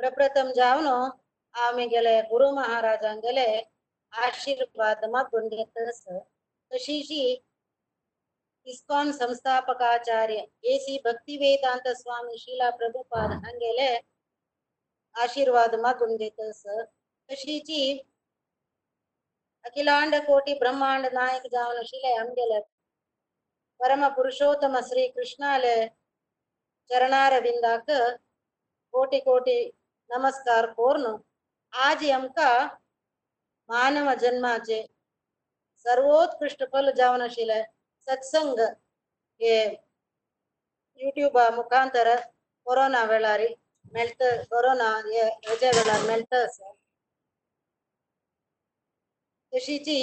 પ્રપ્રથમ જાવનો આમે ગેલે ગુરુ મહારાજાંગેલે આશીર્વાદમાં પુણ્યતસ શશીજી ಇಸ್ಕಾನ್ ಸಂಸ್ಥಾಪಕಾಚಾರ್ಯ ಎ ಸಿ ಭಕ್ತಿ ವೇದಾಂತ ಸ್ವಾಮಿ ಶೀಲಾ ಪ್ರಭುಪಾದ ಹಂಗೆಲೆ ಆಶೀರ್ವಾದ ಮಾಗುಂದಿತ ಸರ್ ಕಶಿಜಿ ಅಖಿಲಾಂಡ ಕೋಟಿ ಬ್ರಹ್ಮಾಂಡ ನಾಯಕ ಜಾವನ ಶಿಲೆ ಹಂಗೆಲೆ ಪರಮ ಪುರುಷೋತ್ತಮ ಶ್ರೀ ಕೃಷ್ಣಾಲೆ ಚರಣಾರವಿಂದಾಕ ಕೋಟಿ ಕೋಟಿ कोटी नमस्कार कोरून आज आमकां मानव जन्माचे सर्वोत्कृष्ट फल जावन आशिल्ले सत्संग हे युट्यूबा मुखांतर कोरोना वेळार मेळत कोरोना हे हेज्या वेळार मेळटा आसा तशीची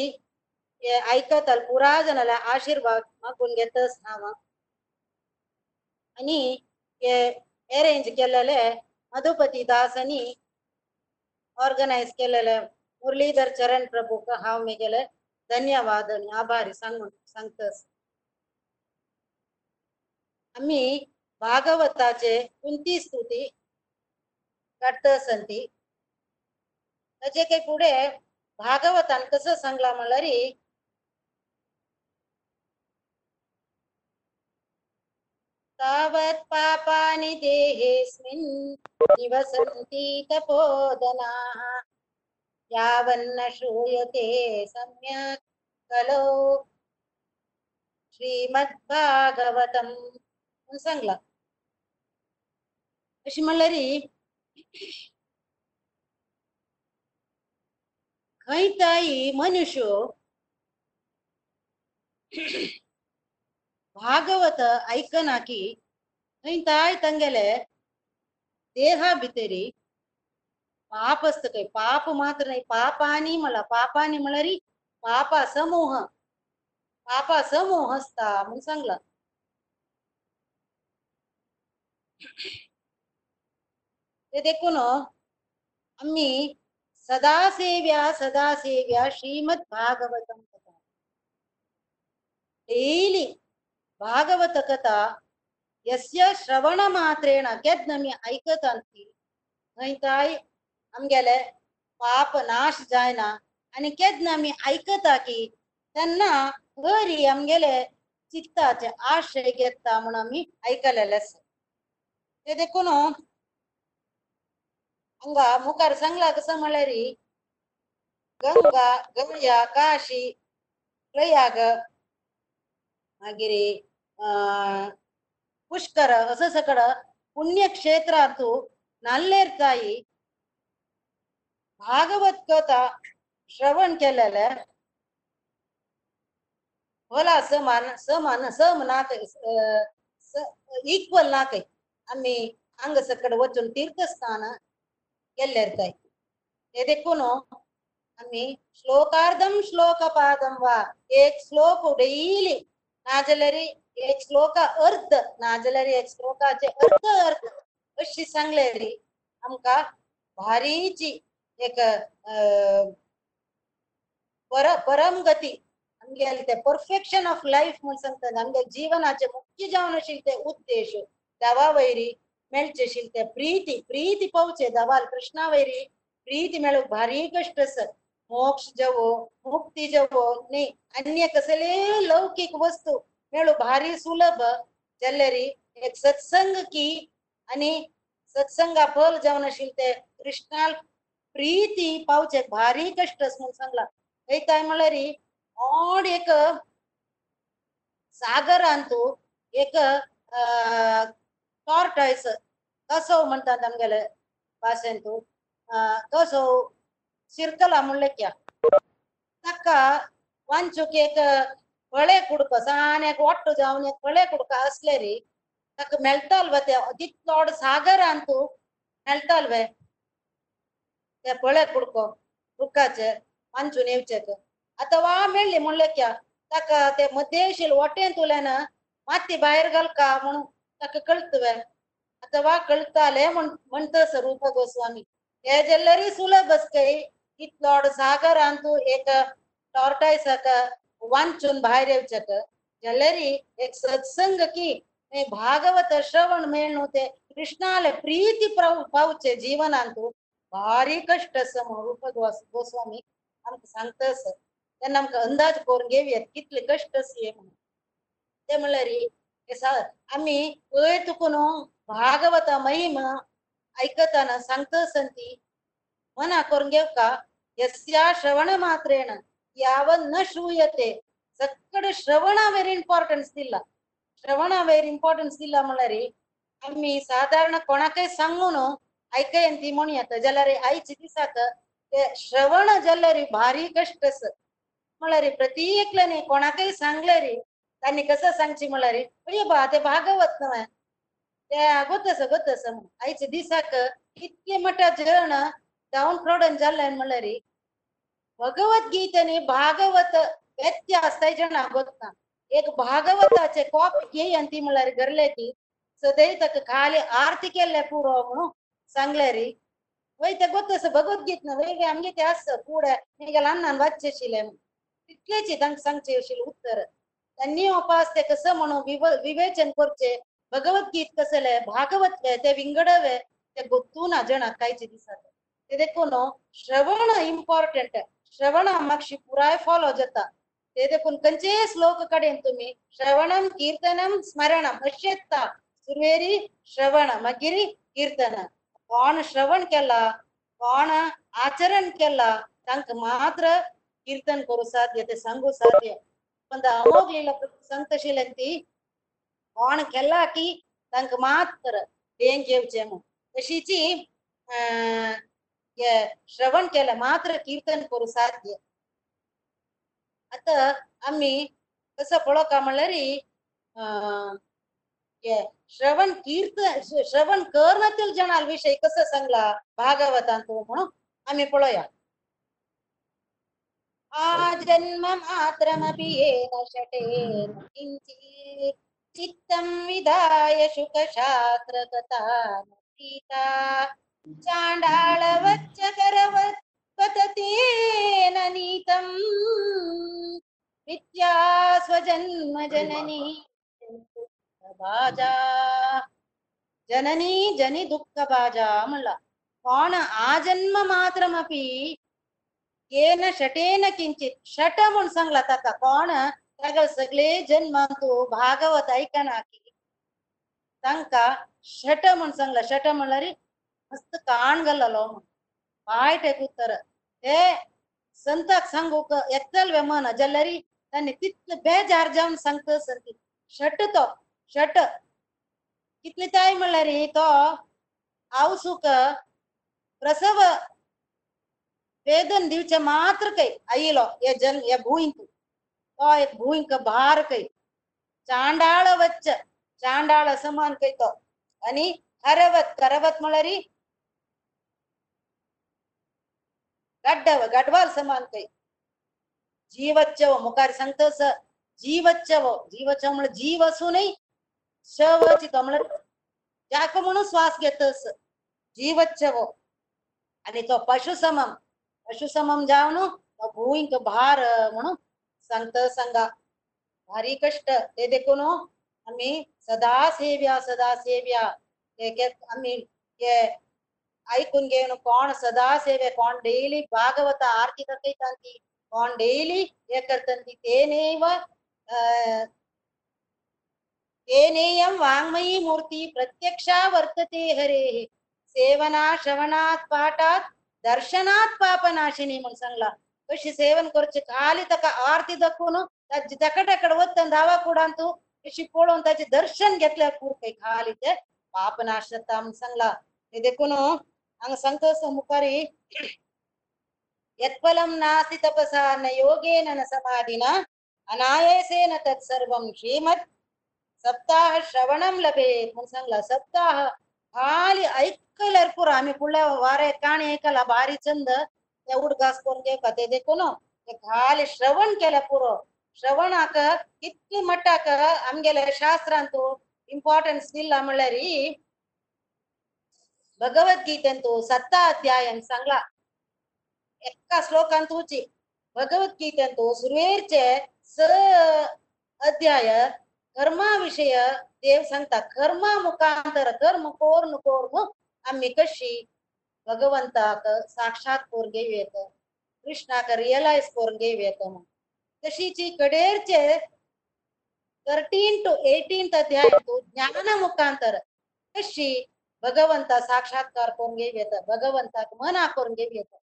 हे आयकत पुरा जणांले आशीर्वाद मागून घेतस हांव आनी हे अरेंज केलेले मधुपती ऑर्गनाईज केलेलं मुरलीधर चरण प्रभू हाव मी मेगेले धन्यवाद आणि आभारी सांगून सांगतस. आम्ही भागवताचे कोणती स्तुती काडटस ती? त्याचे काही पुढे भागवतान कसं सांगला म्हणल्यार तावत् पापानि देहेऽस्मिन् निवसन्ति तपोधनाः यावन्न श्रूयते सम्यक् कलो श्रीमद्भागवतम म्हणून सांगला अशी म्हणल्यार खंय ताई मनुष्य भागवत ऐकना की थंय ताय तांगेले देहा भितरी पाप असत काय पाप मात्र नाही पापानी मला पापानी म्हळ्यार पापा समोह पापा समोह असता म्हणून सांगला ते देखून आम्ही सदा सेव्या सदा सेव्या श्रीमद भागवतम डेली भागवत कथा यस्य श्रवण मात्रेण केद आमी ऐकत आणती थंय काय आमगेले पाप नाश जायना आनी केद आमी आयकता की तेन्ना घरी आमगेले चित्ताचे आश्रय घेता म्हणून आमी आयकलेले आसा ते देखून हांगा मुखार सांगला कसं म्हळ्यार गंगा गंगा काशी प्रयाग मागीर पुष्कर असं सकड पुण्यक्षेत्रांतू नाल्लेर ताई भागवत कथा श्रवण केलेले होला समान समान सम नाक इक्वल नाक आम्ही हांग सकड वचून तीर्थस्थान गेल्लेर ताई हे देखून आम्ही श्लोकार्धम श्लोकपादम वा एक श्लोक डेली नाजाल्यार एक श्लोका अर्थ नाजाल्यार एक श्लोकाचे अर्थ अर्थ अशी सांगले रे आमकां भारीची एक पर परम गती आमगेले ते परफेक्शन ऑफ लाईफ म्हणून सांगतात आमगे जीवनाचे मुख्य जावन आशिल्ले ते उद्देश देवा वयरी मेळचे आशिल्ले ते प्रीती प्रीती पावचे देवाल कृष्णा वयरी प्रीती मेळूंक भारी कश्ट आसत मोक्ष जवो मुक्ती जवो न्ही अन्य कसले लौकिक वस्तू मेळू भारी सुलभ जल्लेरी एक सत्संग की आणि सत्संगा फल जावन आशिल्ले ते कृष्णाल प्रीती पावचे भारी कश्ट आस म्हणून सांगला. थंय काय म्हळ्यार ओड एक सागरांतू एक टॉर्टायस कसो म्हणटात आमगेले भाशेंतू कसव शिरकला म्हणले क्या? ताका वांचूक एक ಹೊಳೆ ಕುಡ್ಕ, ಸಾನ್ಯಾಗ ಒಟ್ಟು ಜಾವನ್ಯಾಗ ಹೊಳೆ ಕುಡ್ಕ ಅಸ್ಲೇ ರೀ. ಯಾಕ ಮೆಲ್ತಲ್ವತ್ತೆ ಅದಿತ್ ನೋಡ್ ಸಾಗರ ಅಂತೂ ಮೆಲ್ತಲ್ವೇ ಹೊಳೆ ಕುಡ್ಕೊ ಕುಡ್ಕಾಚೆ ಮಂಜು ನೇವ್ಚಕ್. ಅಥವಾ ಮೆಳ್ಳಿ ಮುಳ್ಳಕ್ಯ ತಕ್ಕ ತೆ ಮದ್ದೇಶಿಲ್ ಒಟ್ಟೆನ್ ತುಲೆನ ಮತ್ತಿ ಬಾಯರ್ಗಲ್ಕ ಮುಣ್ ತಕ್ಕ ಕಳ್ತುವೆ. ಅಥವಾ ಕಳ್ತಾಲೆ ಮಣ್, ಮಣ್ತಸ ರೂಪ ಗೋಸ್ವಾಮಿ ಏಜೆಲ್ಲರಿ ಸುಲಭಸ್ಕೈ, ಇತ್ ನೋಡ್ ಸಾಗರ ಅಂತೂ ಏಕ ಟಾರ್ಟೈಸಕ म्हणटस रूप गोस्वामी हे जाल्यार एक टॉर्टायसाक वांचून भायर येवचेक जाल्यार एक सत्संग की हे भागवत श्रवण मेळणू ते कृष्णाला प्रीती पाव पावचे जीवनांतू भारी कष्ट सम रूप गोस्वामी आमकां सांगतस तेन्ना आमकां अंदाज करून घेवयात कितले कष्ट ये म्हणून. ते म्हणल्यार हे सा- आमी पळय तुका न्हू भागवता महिमा ऐकताना सांगतस ती मना करून घेवका यस्या श्रवण मात्रेण यावत न श्रूयते. सगळे श्रवणा वेरी इंपॉर्टन्स दिला. श्रवणा वेरी इम्पॉर्टन्स दिला म्हळ्यार आम्ही साधारण कोणाकय सांगू न्हू ऐकयन ती म्हणून येता. जाल्यार आयच्या दिसाक ते श्रवण जाल्यार भारी कश्ट आस म्हळ्यार प्रती एकल्याने कोणाकय रे? त्यांनी कसं सांगची म्हळ्यार अरे बा ते भागवत न्हय ते गोतस गोतस म्हण. आयच्या दिसाक इतके मोठा जण जाऊन प्रोडन जाल्ल्यान म्हळ्यार रे भागवत व्यत्यास जण ಗೊತ್ತಾ एक भागवताचे कॉपी घेयन ती म्हळ्यार गरले की सदैव ताका खाली आरती केल्ले पुरो म्हणून सांगले री वय ते गोतस भगवद्गीत ना वय आमगे ते आस पुढे निगेल अन्नान वाचचे आशिल्ले तितलेची तांकां सांगचे आशिल्ले उत्तर त्यांनी उपास ते कसं म्हणून विव विवेचन करचे भगवद्गीत कसले भागवत वे ते विंगडवे ते गोतू ना जण कांयचे दिसात ते देखून श्रवण इम्पॉर्टंट श्रवण मागशी पुराय फॉलो जाता ते देखून खंयचे श्लोक कडेन तुम्ही श्रवणम कीर्तनम स्मरणम अशेंता सुरवेरी श्रवण मागीर कीर्तन कोण श्रवण केला कोण आचरण केला तांकां मात्र कीर्तन करू साध्य ते सांगू साध्य पण अमोघ लीला सांगतशिल्ले ती कोण केला की तांकां मात्र देण घेवचें म्हूण तशीची अं, हे श्रवण केलं मात्र कीर्तन करू साध्य आता आम्ही कसं पळोवका म्हणल्यार अं, हे श्रवण कीर्तन श्रवण करण्यातील जणाल विषय कसं सांगला भागवतांत म्हणून आम्ही पळोया आजन्म मात्रमपि येन शटेन किञ्चित् चित्तं विधाय शुकशास्त्रकथा सीता चाण्डाळवच्च करवत् पततेन नीतम् विद्या स्वजन्म जननी बाजा जननी जनी दुःख बाजा म्हणला कोण आजन्म मात्रमपि येन शटेन किंचित शट म्हणून सांगला ताका कोण ताका सगळे जन्मांतू भागवत ऐकना की तांका शट म्हणून सांगला शट म्हणल्यार मस्त काण घाललो म्हण वायट एक उत्तर ते संताक सांगूक येतल मन जाल्यार तांणी तितले बेजार जावन सांगता सारकी शट तो शट कितले ताय म्हणल्यार तो आवसूक प्रसव वेदन दिवचे मात्र कೈ आयलो हे जन हे भूंयक तो एक भूंयक भार कೈ चांडाळ वच्च चांडाळ समान कೈ तो आणि करवत करवत म्हळ्यार गड्डव गडवाल समान कೈ जीवच्चव मुखार सांगतस जीवच्चव जीवच्चव म्हळ्यार जीव असूनही शवची तो म्हळ्यार जाक म्हणून श्वास घेतस. जीवच्चव आणि तो पशु समम पशु समम जावन तो भार म्हणून संत सांगा. भारी कष्ट. ते देखून हो, आम्ही सदा सेव्या सदा सेव्या हे के- आम्ही ಐಕುನ್ಗೇನು ಕೋಣ ಸದಾ ಸೇವೆ ಕೋಣ ಡೈಲಿ ಭಾಗವತ ಆರತಿ ತಕ್ಕೈ ತಂತಿ ಕೋಣ ಡೈಲಿ ಏಕರ್ ತಂತಿ ತೇನೇವ ತೇನೇಯಂ ವಾಂಗ್ಮಯಿ ಮೂರ್ತಿ ಪ್ರತ್ಯಕ್ಷ ವರ್ತತೆ ಹರೇ ಸೇವನಾ ಶ್ರವಣಾತ್ ಪಾಠಾತ್ ದರ್ಶನಾತ್ ಪಾಪನಾಶಿನಿ ಮನ್ಸಂಗ್ಲ ಕೃಷಿ ಸೇವನ್ ಕೊರ್ಚು ಖಾಲಿ ತಕ ಆರತಿ ದಕ್ಕೂನು ತಜ್ಜಿ ತಕಟ ಕಡೆ ಒತ್ತಂದ ಅವ ಕೂಡ ಅಂತೂ ಕೃಷಿ ಪೋಳು ಅಂತ ದರ್ಶನ್ ಗೆತ್ಲ ಕೂರ್ಕೈ ಖಾಲಿ ಪಾಪನಾಶ ತಮ್ಮ ಸಂಗ್ಲ ಇದಕ್ಕೂನು ಹಂಗ ಸಂತೋಷ ಮುಖರಿ. ಯತ್ಫಲಂ ನಾಸ್ತಿ ತಪಸ ಅನ್ನ ಯೋಗೇನ ಸಮಾಧಿನ. ಅನಾಯಸೇನ ತತ್ ಸರ್ವಂ ಶ್ರೀಮತ್ ಸಪ್ತಾಹ ಶ್ರವಣಂ ಲಭೆ ಮುನ್ಸಂಗ್ಲ ಸಪ್ತಾಹ ಖಾಲಿ ಐಕಲ್ ಅರ್ಪುರ ಆಮಿ ಕುಳ್ಳ ವಾರ ಕಾಣಿ ಐಕಲ್ಲ ಭಾರಿ ಚಂದ. ಹುಡ್ಗಾಸ್ಕೊಂಡೆ ಕತೆ ದೇಕೋನು ಖಾಲಿ ಶ್ರವಣ ಕೆಲ ಪುರ ಶ್ರವಣ ಹಾಕ ಕಿತ್ಲಿ ಮಟ್ಟಾಕ ಆಮ್ಗೆಲ್ಲ ಶಾಸ್ತ್ರ ಅಂತೂ ಇಂಪಾರ್ಟೆನ್ಸ್ ಇಲ್ಲ ಮಳ್ಳರಿ. कितली मट्टाक आमगेल्या शास्त्रांतू इम्पॉर्टन्स दिला म्हणल्यार भगवद्गीतेंतू सत्ता अध्यायन सांगला. एका श्लोकान तुची भगवद्गीतेंतू सुरवेरचे स अध्याय कर्मा विषय देव सांगता कर्मा मुखांतर कर्म कोर कोर आम्ही कशी? भगवंताक साक्षात कोर घेऊयात कृष्णाक रिअलाइज करून घेऊयात म्हणून. तशीची कडेरचे थर्टीन टू एटीन अध्याय तो ज्ञान मुखांतर कशी? भगवंता साक्षात्कार करून घेऊयात भगवंताक मना करून घेऊयात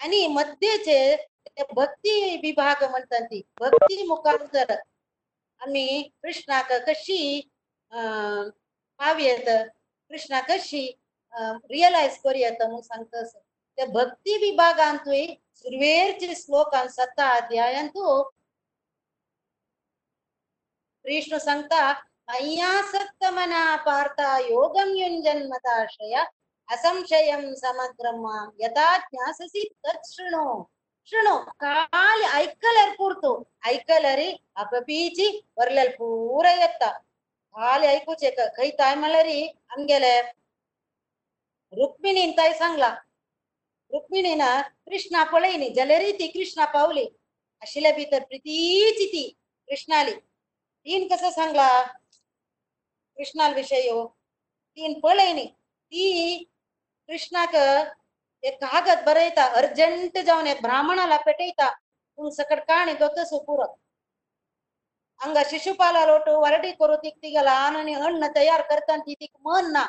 आणि मध्येचे भक्ती विभाग म्हणतात ती भक्ती मुखांतर आम्ही कृष्णाक कशी अं, पावयेत कृष्णा कशी रिअलाइज करूयेत म्हणून सांगतस त्या भक्ती विभागांतूय सुरवेरचे श्लोकान सत्ता अध्यायांतू कृष्ण सांगता మయ్యాసక్తమనా పార్థ యోగం యుంజన్మతాశయ అసంశయం సమగ్రమ్మ యథా జ్ఞాససి తత్ శృణు ಶೃಣು ಕಾಲಿ ಐಕಲರ್ ಕೂರ್ತು ಐಕಲರಿ ಅಪಪೀಚಿ ಬರ್ಲಲ್ ಪೂರ ಎತ್ತ ಕಾಲಿ ಐಕು ಚೆಕ ಕೈ ತಾಯ್ ಮಲರಿ ಅಂಗೆಲೆ ರುಕ್ಮಿಣಿ ತಾಯಿ ಸಂಗ್ಲ ರುಕ್ಮಿಣಿನ ಕೃಷ್ಣ ಕೊಳೈನಿ ಜಲರೀತಿ ಕೃಷ್ಣ ಪಾವಲಿ ಅಶಿಲ ಬೀತರ್ ಪ್ರೀತೀಚಿತಿ ಕೃಷ್ಣಾಲಿ ಈನ್ ಕಸ ಸಂಗ್ಲ కృష్ణాల విషయం तीन पळयणी ती कृष्णाक एक कागद बरयता अर्जंट जाऊन एक ब्राह्मणाला पेटयता. पूण सकट काणी दोत सुपूर. हंगा शिशुपाला लोट वरडी करू ती घ्याला आणि अन्न तयार करताना ती तिक मन ना.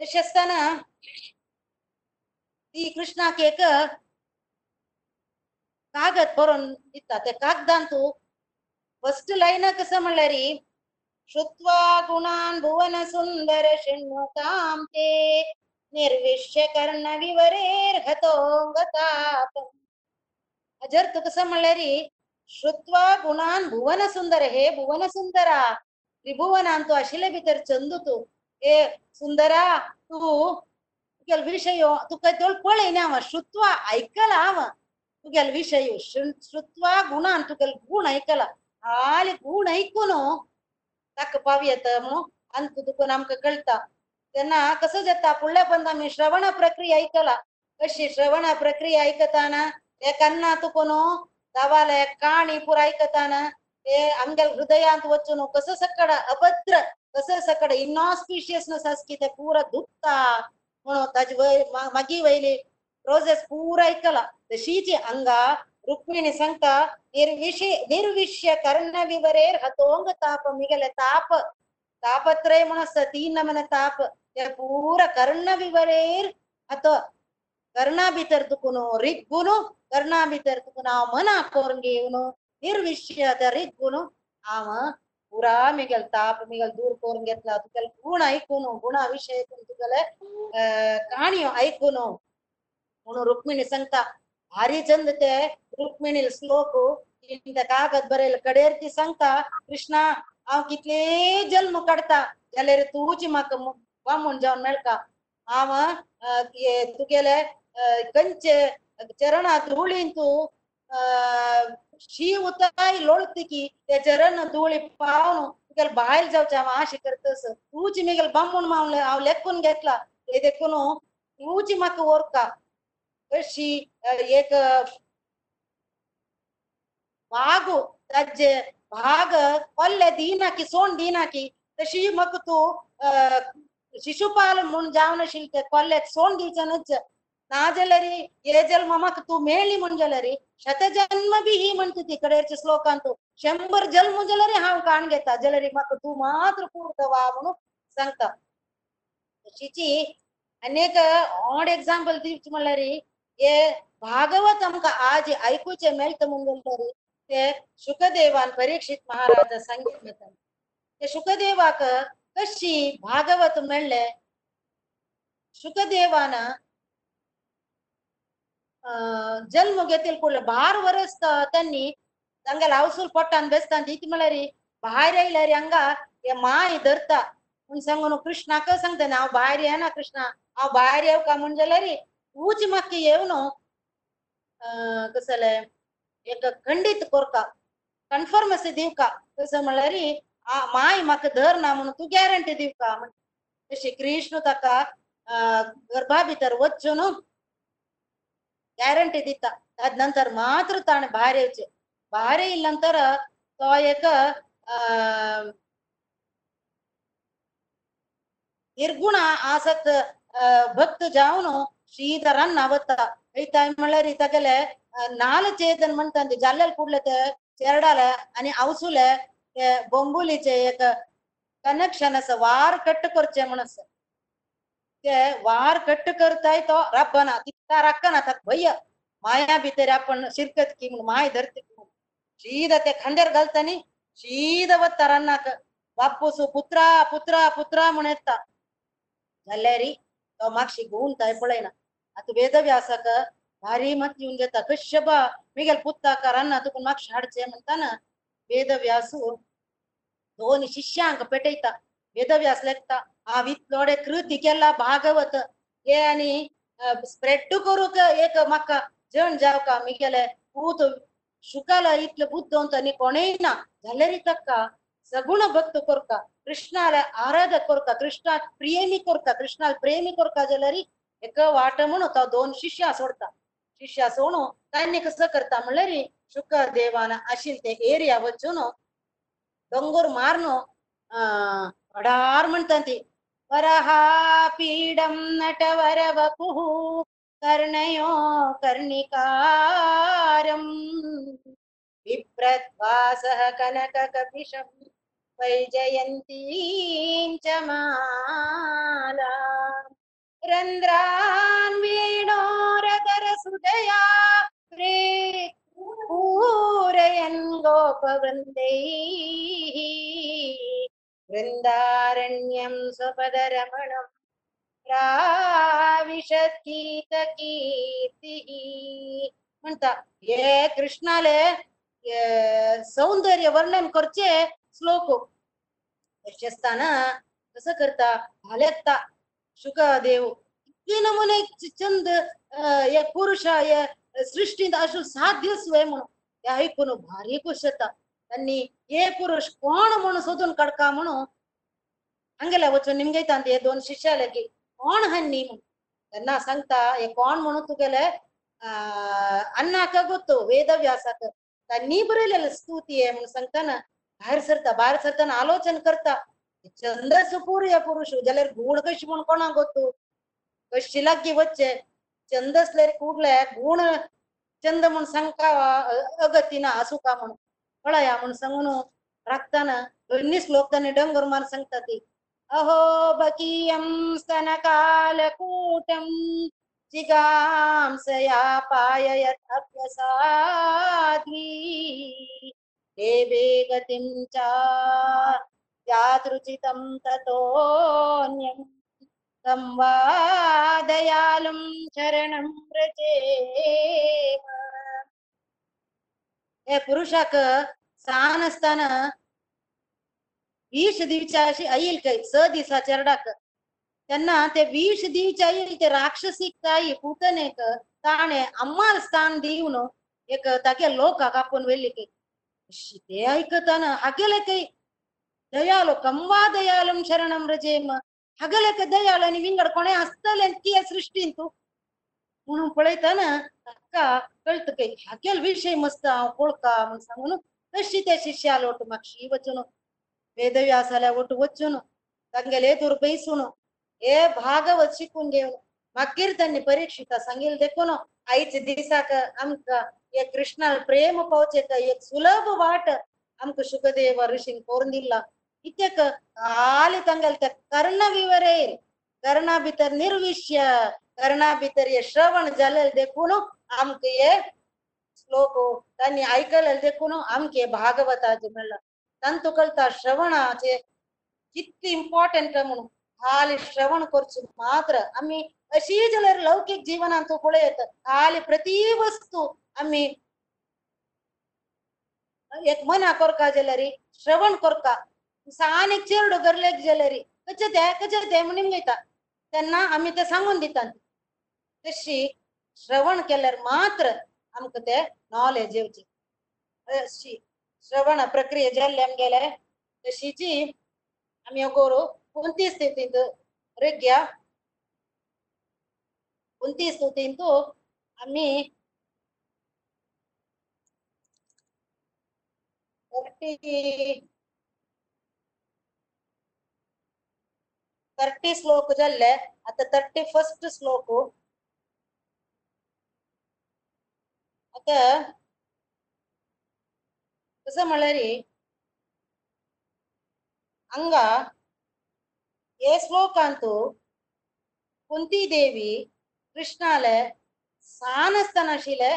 तशें असताना ती कृष्णाक एक कागद बरोवन दिता. त्या कागदान तू फस्ट लाईन कसं म्हणल्यार श्रुत्वा गुणान भुवन सुंदर शृण्वतां ते निर्विश्य कर्ण विवरेर हतोंगताप जर तू कसं म्हणल्यार श्रुत्वा गुणान भुवन सुंदर हे भुवन सुंदरा त्रिभुवनान तू आशिल्ले भितर चंदू तू ए सुंदरा तू तुगेल विषय तुका तोळ पळय ना हांव श्रुत्वा ऐकला हांव तुगेल विषय श्रु- श्रुत्वा ताका पावयेत म्हणून अंत तुकून आमकां कळटा तेन्ना कसं जाता फुडल्या पण आमी श्रवण प्रक्रिया ऐकला कशी श्रवण प्रक्रिया ऐकताना ते कन्ना तुकून दावाले काणी पुरा ऐकताना ते आमच्या हृदयांत वचून कसं सकड अभद्र कसं सकड इनॉस्पिशियसनेस आसकी ते पुरा दुखता म्हणून ताजी वय मा- मागी वयली प्रोसेस पुरा ऐकला तशीची अंगा ರುಕ್ಮಿಣಿ ಸಂಕ ನಿರ್ವಿಷಿ ನಿರ್ವಿಷ್ಯ ಕರ್ಣ ವಿವರೇರ್ ಹತೋಂಗ ತಾಪ ಮಿಗಲ ತಾಪ ತಾಪತ್ರಯ ಸತೀ ನಮನ ತಾಪ ಪೂರ ಕರ್ಣ ವಿವರೇರ್ ಹತೋ ಕರ್ಣಾಭಿತರ್ದುಕುನು ರಿಗ್ಗುನು ಕರ್ಣಾಭಿತರ್ದುಕುನು ಅವ ಮನ ಹಾಕೋರ್ಗೆ ಇವನು ನಿರ್ವಿಷ್ಯದ ರಿಗ್ಗುನು ಅವ ಪೂರಾ ಮಿಗಲ್ ತಾಪ ಮಿಗಲ್ ದೂರ್ ಕೋರ್ಗೆ ಅದುಕಲ್ ಗುಣ ಐಕುನು ಗುಣ ವಿಷಯ ಕುಂತುಕಲ ಕಾಣಿಯೋ ಐಕುನು ಉಣು ರುಕ್ಮಿಣಿ ಸಂಕ ಭಾರಿ ಚಂದತೆ ರುಕ್ಮಿಣಿಲ್ ಶ್ಲೋಕು ಇಂತ ಕಾಗದ್ ಬರೆಯಲ್ಲ ಕಡೇರ್ತಿ ಸಂಕ, ಕೃಷ್ಣ ಅವ್ ಕಿತ್ಲೇ ಜನ್ಮ ಕಡ್ತ ಎಲ್ಲೇರಿ ತೂಚಿ ಮಕ್ಕ ಬಾಮುಂಜ ಅವನ್ ಅವ ಆವ ತುಗೆಲೆ ಕಂಚೆ, ಚರಣ ಧೂಳಿಂತು ಶೀ ಉತ್ತಾಯಿ ಲೋಳ್ತಿಕಿ ಚರಣ ಧೂಳಿ ಪಾವನು ಗೆಲ್ ಬಾಯಿಲ್ ಜಾವಚ ಅವ ಆಶಿ ಕರ್ತಸ್ ತೂಚಿ ಮಿಗಲ್ ಬಮ್ಮುನ್ ಮಾವ್ಲೆ ಅವ್ ಲೆಕ್ಕುನ್ ಗೆತ್ಲ ಇದಕ್ಕೂನು, ತೂಚಿ ಮಕ್ಕ ಓರ್ಕ. धुळी पावन तुगेले भायर जावचे हांव आशे करतस तूच मिगेल कशी भाग ताजे भाग कोल्ले दिनाकी तशी म्हाका शिशुपाल म्हूण जावन आशिल्ले ते कोल्ल्याक सोण दिवचनच ना जाल्यार हे जल्म म्हाका मेळ्ळी म्हण जाल्यार शतजन्म बी ही म्हणटा ती कडेच्या श्लोकान तूं शंबर जल्म जाल्यार हांव काण घेता जाल्यार म्हाका तूं मात्र पूर्ण वा म्हणून सांगता. तशीची अनेक ऑड एक्झाम्पल दिवचे म्हणल्यार हे भागवत आमकां आज ऐकूचे मेळटा म्हणून ते शुकदेवान परीक्षित महाराज सांगितले ते शुकदेवाक कशी भागवत मेळ्ळे शुकदेवान अं, घेतील कुठले? बार वर्ष त्यांनी तांगेले हावसूल पोट्टान बेसता दित म्हळ्यार भायर येयल्यार हांगा हे माय धरता. म्हूण सांगून कृष्णाक सांगता हांव भायर येना कृष्णा. हांव भायर येवं का म्हण जाल्यार última que eu não, uh, que se le, ek kandit korka, confirm se divka, que se malari, a mai makdhar namun tu guarantee divka, Shri Krishna ತಕ್ಕ ಗರ್ಭಾಭಿತರು ಒಚ್ಚುನು ಗ್ಯಾರಂಟಿ ದಿತ್ತ ಅದ್ ನಂತರ ಮಾತ್ರ ತಾಣ ಭಾರಿ ಉಚ್ಚೆ ಭಾರಿ ಇಲ್ಲಂತರ ತಾಯಕ ನಿರ್ಗುಣ ಆಸಕ್ತ ಭಕ್ತ ಜಾವನು ಶ್ರೀಧರನ್ ಅವತ್ತ. ಐತ ಮಳ್ಳರಿ ತಗಲೆ ನಾಲ್ ಚೇತನ್ ಮಣ್ ತಂದೆ ಜಲ್ಲಲ್ ಕೂಡ್ಲತೆ ಚೆರಡಾಲ ಅನಿ ಅವಸುಲೆ ಬೊಂಬುಲಿ ಚೇಯಕ ಕನೆಕ್ಷನ್ ವಾರ್ ಕಟ್ಟ ಕೊರ್ಚೆ ಮಣಸ. ವಾರ್ ಕಟ್ಟ ಕರ್ತಾಯ್ತೋ, ರಬ್ಬನ ತಿತ್ತಾರ ಅಕ್ಕನ ತಕ್ ಭಯ್ಯ ಮಾಯಾ ಬಿತ್ತೇರಿ ಅಪ್ಪನ್ ಶಿರ್ಕತ್ ಕಿ ಮಾಯ ಧರ್ತಿ ಸೀದತೆ ಖಂಡೇರ್ ಗಲ್ತನಿ ಸೀದವತ್ತರನ್ನಾಕ ಬಪ್ಪುಸು ಪುತ್ರ ಪುತ್ರ ಪುತ್ರ ಮುಣೆತ್ತ ಗಲ್ಲೇರಿ ಮಾಕ್ಷಿಗೆ ಹೂನ್ ತಾಯ್ಪೊಳೇನ ಅತ್ ವೇದವ್ಯಾಸಕ ಭಾರಿ ಮತ್ ಇವನ್ಗೆ ತಕಶ್ಯಪ ಮಿಗಲ್ ಪುತ್ತಾಕರನ್ನ ಅದಕ್ಕೂ ಮಾಕ್ಷ ಹಾಡ್ಚೇಮಂತಾನ ವೇದವ್ಯಾಸು ಧೋನಿ ಶಿಷ್ಯಾಂಕ ಪೆಟೈತ ವೇದವ್ಯಾಸ ಲೆಕ್ತ ಆ ವಿತ್ಲೋಡೆ ಕೃತಿಗೆಲ್ಲ ಭಾಗವತ ಏನಿ ಸ್ಪ್ರೆಡ್ ಕೊರುಕ ಏಕ ಮಕ್ಕ ಜನ್ ಜಾವಕ ಮಿಗಲೆ ಕೂತು ಶುಕಲ ಇತ್ಲ ಬುದ್ಧ ಅಂತ ನೀ ಕೊನೆಯಿನ ಜಲ್ಲರಿ సగుణ इतलोडे కొరక केला ఆరాధ కొరక కృష్ణ ప్రియమి కొరక एक म्हाका जण जावका मिगेले पूत सगुण भक्त कोरता कृष्णाला आराधक कोरता कृष्णाक प्रेमी कोरता कृष्णाक प्रेमी कोरता जाल्यार एक वाट म्हणून तो दोन शिष्या सोडता. शिष्या सोडून तांणी कसं करता म्हणल्यार शुक देवान आशिल ते एरिया वचून डोंगर मारन अडार म्हणटा ती. वरहा पीडम नटवर वपुः कर्णयो कर्णिकारम् विप्रद्वासः कनककपिशं वैजयन्तीं च माला रन्ध्रान् वेणोरगरसुदया पूरयन् गोपवृन्दैः वृन्दारण्यं स्वपदरमणम् प्राविशत् कीर्तिः म्हणता हे कृष्णाले हे सौंदर्य वर्णन करचे ಶ್ಲೋಕೋ. ಯಶಸ್ಥಾನ ರಸಕರ್ತ ಹಲೆತ್ತ ಶುಕ ದೇವು ನಮೂನೆ ಚಂದ ಯ ಪುರುಷ ಯ ಸೃಷ್ಟಿಯಿಂದ ಅಷ್ಟು ಸಾಧ್ಯ ಸ್ವಯಂ. ಯಾಯ್ಕೊನು ಭಾರಿ ಕುಶತ ತನ್ನಿ ಏ ಪುರುಷ ಕೋಣ ಮಣು ಸೋದನ್ ಕಡ್ಕಾಮಣು ಹಂಗಲ್ಲ ವಚನ ನಿಮ್ಗೈತ ಅಂತ ದೋನ್ ಶಿಷ್ಯಾಲಗಿ ಕೋಣ ಹನ್ನಿ ತನ್ನ ಸಂತ ಏ ಕೋಣ ಮಣು ತುಗಲೆ ಅನ್ನಾಕ ಗೊತ್ತು, ವೇದವ್ಯಾಸಕ. ತನ್ನಿ ಬರಲಿಲ್ಲ ಸ್ತೂತಿ ಏ ಸಂಕ್ತನ. बाहेर सरता बाहेर सरताना आलोचन करता छंदस पूर्य पुरुष जाल्यार गुण कशी म्हणून कोणाक ಗೊತ್ತು कशी लागी वच्चे छंदसलेर ಕೂಡ್ಲೆ गुण चंद म्हणून सांगता अगतीना असुका म्हणून कळया म्हणून सांगून राखताना दोन्ही श्लोक त्यांनी डंगर मार सांगता ती अहो बकीयं स्तनकालकूटं जिगांसया पाययत् अभ्यसाद्वी देवे गतिं च यादृचितं ततोऽन्यं तं वा दयालुं शरणं व्रजेम हे पुरुषाक सान असताना वीस दिवच्या अशी येईल काही स दिसा चरडाक. त्यांना ते विष दिवच्या येईल ते राक्षसी काही पुतनेक ताणे अम्माल स्थान देऊन एक ताके लोकाक कापून वेल्ली काही ते ऐकताना हगेलं काही दयालो कमवा दयालम शरणम रजेम हगेलं काही दयाल आणि विंगड कोणे असतले किया सृष्टीन तू म्हणून पळयताना ताका कळत काही हाकेल विषय मस्त हांव वळखा म्हण सांगून तशी त्या शिष्याल वट मागशी वचून वेदव्यासाल्या वट वचून तांगेले दुर्बई सुन हे भागवत शिकून घेवन मागीर त्यांनी परीक्षिता सांगेल देखून आईच दिसाक आमकां हे कृष्णाल प्रेम पावचे एक सुलभ वाट आमकां शुकदेव ऋषीन करून दिला इत्याक आले तांगेल त्या कर्ण विवरेल कर्णा भितर निर्विश्य कर्णा भितर हे श्रवण जालेले देखून आमकां हे श्लोक त्यांनी ऐकलेले देखून आमके भागवताचे म्हणला तांतू कळता श्रवणाचे किती इम्पॉर्टंट म्हणून खाली श्रवण करचे मात्र आम्ही अशी जाल्यार लौकिक जिवनात तू पळयत खाली प्रति वस्तू आम्ही एक मना करका जाल्यार श्रवण करका सानेक चेरडो गरलेक जाल्यार कचे ते कचे ते म्हणून घेता तेन्ना आमी ते सांगून दितात तशी श्रवण केल्यार मात्र आमकां ते नॉलेज येवचे अशी श्रवण प्रक्रिया जाल्ले आमगेले तशीची आमी अगोरू कोणती स्थितींत रेग्या उनतीस दो तीन तो हमने थर्टी श्लोक जल्ले आता थर्टी फस्ट श्लोक आता कसं म्हणलं रे ಹಂಗ ಏ ಶ್ಲೋಕ ಅಂತೂ ಕುಂತಿದೇವಿ ಕೃಷ್ಣಾಲ ಸಾನಸ್ತನ ಶಿಲೆ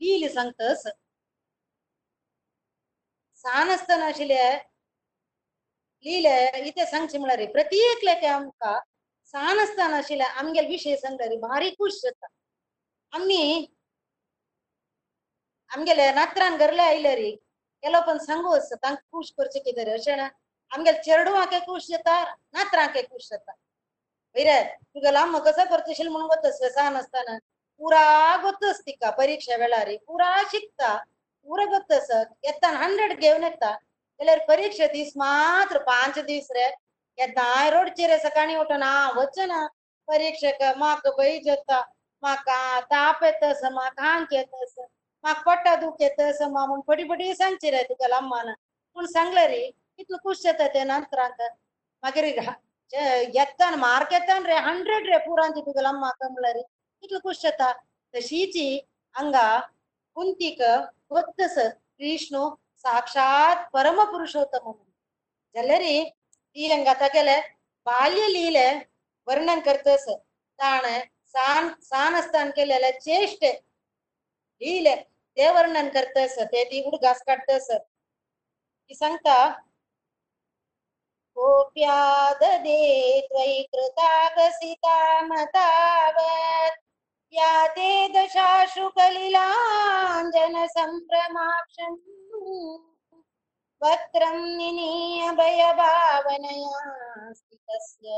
ಲೀಲಿ ಸಂಕಸ್ ಸಾನಸ್ತನ ಶಿಲೆ ಲೀಲೆ ಇತೆ ಸಂಕ್ಷಿಮಳರಿ ಪ್ರತ್ಯೇಕ ಲೇಖೆ ಅಮ್ಕ ಸಾನಸ್ತನ ಶಿಲೆ ಅಮ್ಗೆಲ್ ವಿಷಯ ಸಂಗರಿ ಭಾರಿ ಖುಷ್ ಜೊತ ಅಮ್ಮಿ ಅಮ್ಗೆಲೆ ನತ್ರಾನ್ ಗರ್ಲೆ ಐಲರಿ ಕೆಲವೊಬ್ಬನ್ ಸಂಗೋಸ್ ತಂಗ್ ಖುಷ್ ಕೊರ್ಚಕಿದ್ದಾರೆ ಅರ್ಶಣ ಅಮ್ಗೆಲ್ ಚೆರಡು ಹಾಕೆ ಖುಷ್ ಜೊತಾರ್ ನತ್ರ ಹಾಕೆ ಖುಷ್ ಜೊತಾರ್ ವೈರ ಈಗೆಲ್ಲ ಕಸ ಬರ್ತಿಶೀಲ್ म्हणून ಗೊತ್ತ ಸಹ ನಸ್ತಾನ ಪೂರಾ ಗೊತ್ತಸ್ತಿಕ್ಕ ಪರೀಕ್ಷೆ ವೇಳಾರಿ, ಪೂರಾ ಶಿಕ್ತ, ಪೂರ ಸ, ಎತ್ತಾನ ಹಂಡ್ರೆಡ್ घेऊन ಎತ್ತ ಎಲ್ಲರ ಪರೀಕ್ಷೆ ದಿವಸ ಮಾತ್ರ ಪಾಂಚ ದಿವಸ ರೇ ಎದ್ದಾಯ್ ರೋಡ್ ಚೀರೆ ಸಕಾಣಿ ಊಟನ ವಚನ ಪರೀಕ್ಷಕ, ಮಾಕ ಬೈಜತ್ತ, ಮಾಕ ತಾಪ ಎತ್ತಸ ಮಾಕ ಹಾಂಕ್ ಎತ್ತಸ ಮಾಕ ಪಟ್ಟ ದುಃಖ ಎತ್ತಸ ಮಾ ಮುನ್ ಪಡಿ ಪಡಿ ಸಂಚಿರ ತುಗಲ ಅಮ್ಮನ. ಮುನ್ ಸಂಗ್ಲರಿ ಇತ್ಲು ಖುಷ್ ಎತ್ತತೆ ನಂತರ ಅಂತ ಮಗರಿಗ. ಎತ್ತಾನ ಮಾರ್ಕೆತ್ತಾನ್ ರೇ ಹಂಡ್ರೆಡ್ ರೇ ಪೂರ ಅಂತಿದ್ದುಗಲ ಅಮ್ಮ ಕಮಲ ರೀ ಇಟ್ಲ ಕುಷ್ಟತ ತಶೀಚಿ ಹಂಗ ಕುಂತಿಕ ಗೊತ್ತಸ ಕೃಷ್ಣು ಸಾಕ್ಷಾತ್ ಪರಮ ಪುರುಷೋತ್ತಮ ಜಲ್ಲರಿ ಈರಂಗ ತಗಲೆ ಬಾಲ್ಯ ಲೀಲೆ ವರ್ಣನ್ ಕರ್ತಸ ತಾಣ ಸಾನ್ ಸಾನಸ್ತಾನ್ ಕೇಲೆಲ್ಲ ಚೇಷ್ಟೆ ಲೀಲೆ ते वर्णन करतस ते ती हुडगास काढतस ती सांगता कोप्याददे त्वयि कृतागसितामतावत् या ते दशाशु कलिलाञ्जन सम्भ्रमाक्षन् वक्त्रं निनीय स्थितस्य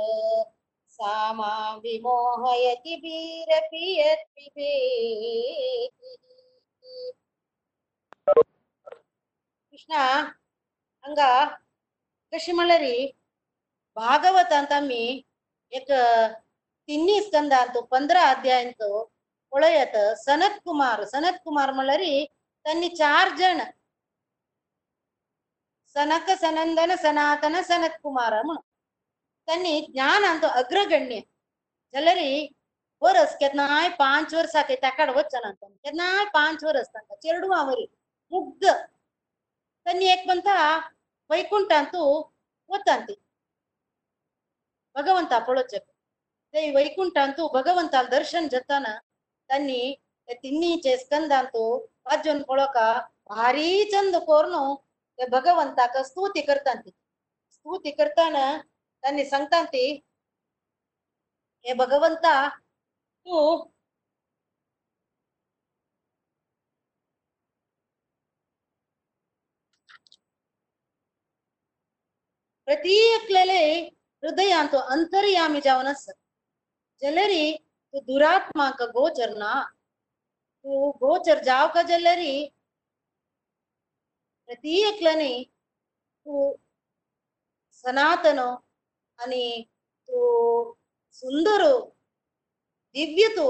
सा मां विमोहयति वीरपि कृष्णा अङ्गा। कशी म्हणल्यारी भागवतांत आमी एक तिन्नी स्कंदांत पंधरा अध्यायांत पळयत सनत कुमार सनत कुमार म्हणल्यार त्यांनी चार जण सनक सनंदन सनातन सनत कुमार म्हणून त्यांनी ज्ञानांत अग्रगण्य जाल्यार परस केन्नाय पांच वर्सां ताकाड वचना केन्नाय पांच वर्स तांकां चेडवां वरी मुग्ध त्यांनी एक म्हणता ವೈಕುಂಠ ಅಂತೂ భగవంత అప్పుడో చెప్పు. ఈ వైకుంఠంతో భగవంతాల దర్శనం చెత్తాన దాన్ని తిన్ని చేసుకందాంతో అర్జున్ కొడక భారీ చంద కోరను భగవంత స్థూతి కర్తాంతి. స్థూతి కర్తాన దాన్ని సంతాంతి ఏ భగవంత నువ్వు ಪ್ರತಿ ಎಕ್ಲೆ ಹೃದಯ ಅಂತ ಅಂತರ್ಯಾಮಿ ಜಾವನಸ್ ಜಲರಿ ದುರಾತ್ಮಕ ಗೋಚರ್ನ. ಗೋಚರ್ ಜಾವಕ ಜಲರಿ ಪ್ರತಿ ಎಕ್ಲನಿ ಸನಾತನ ಅನಿ ತೂ ಸುಂದರು ದಿವ್ಯತು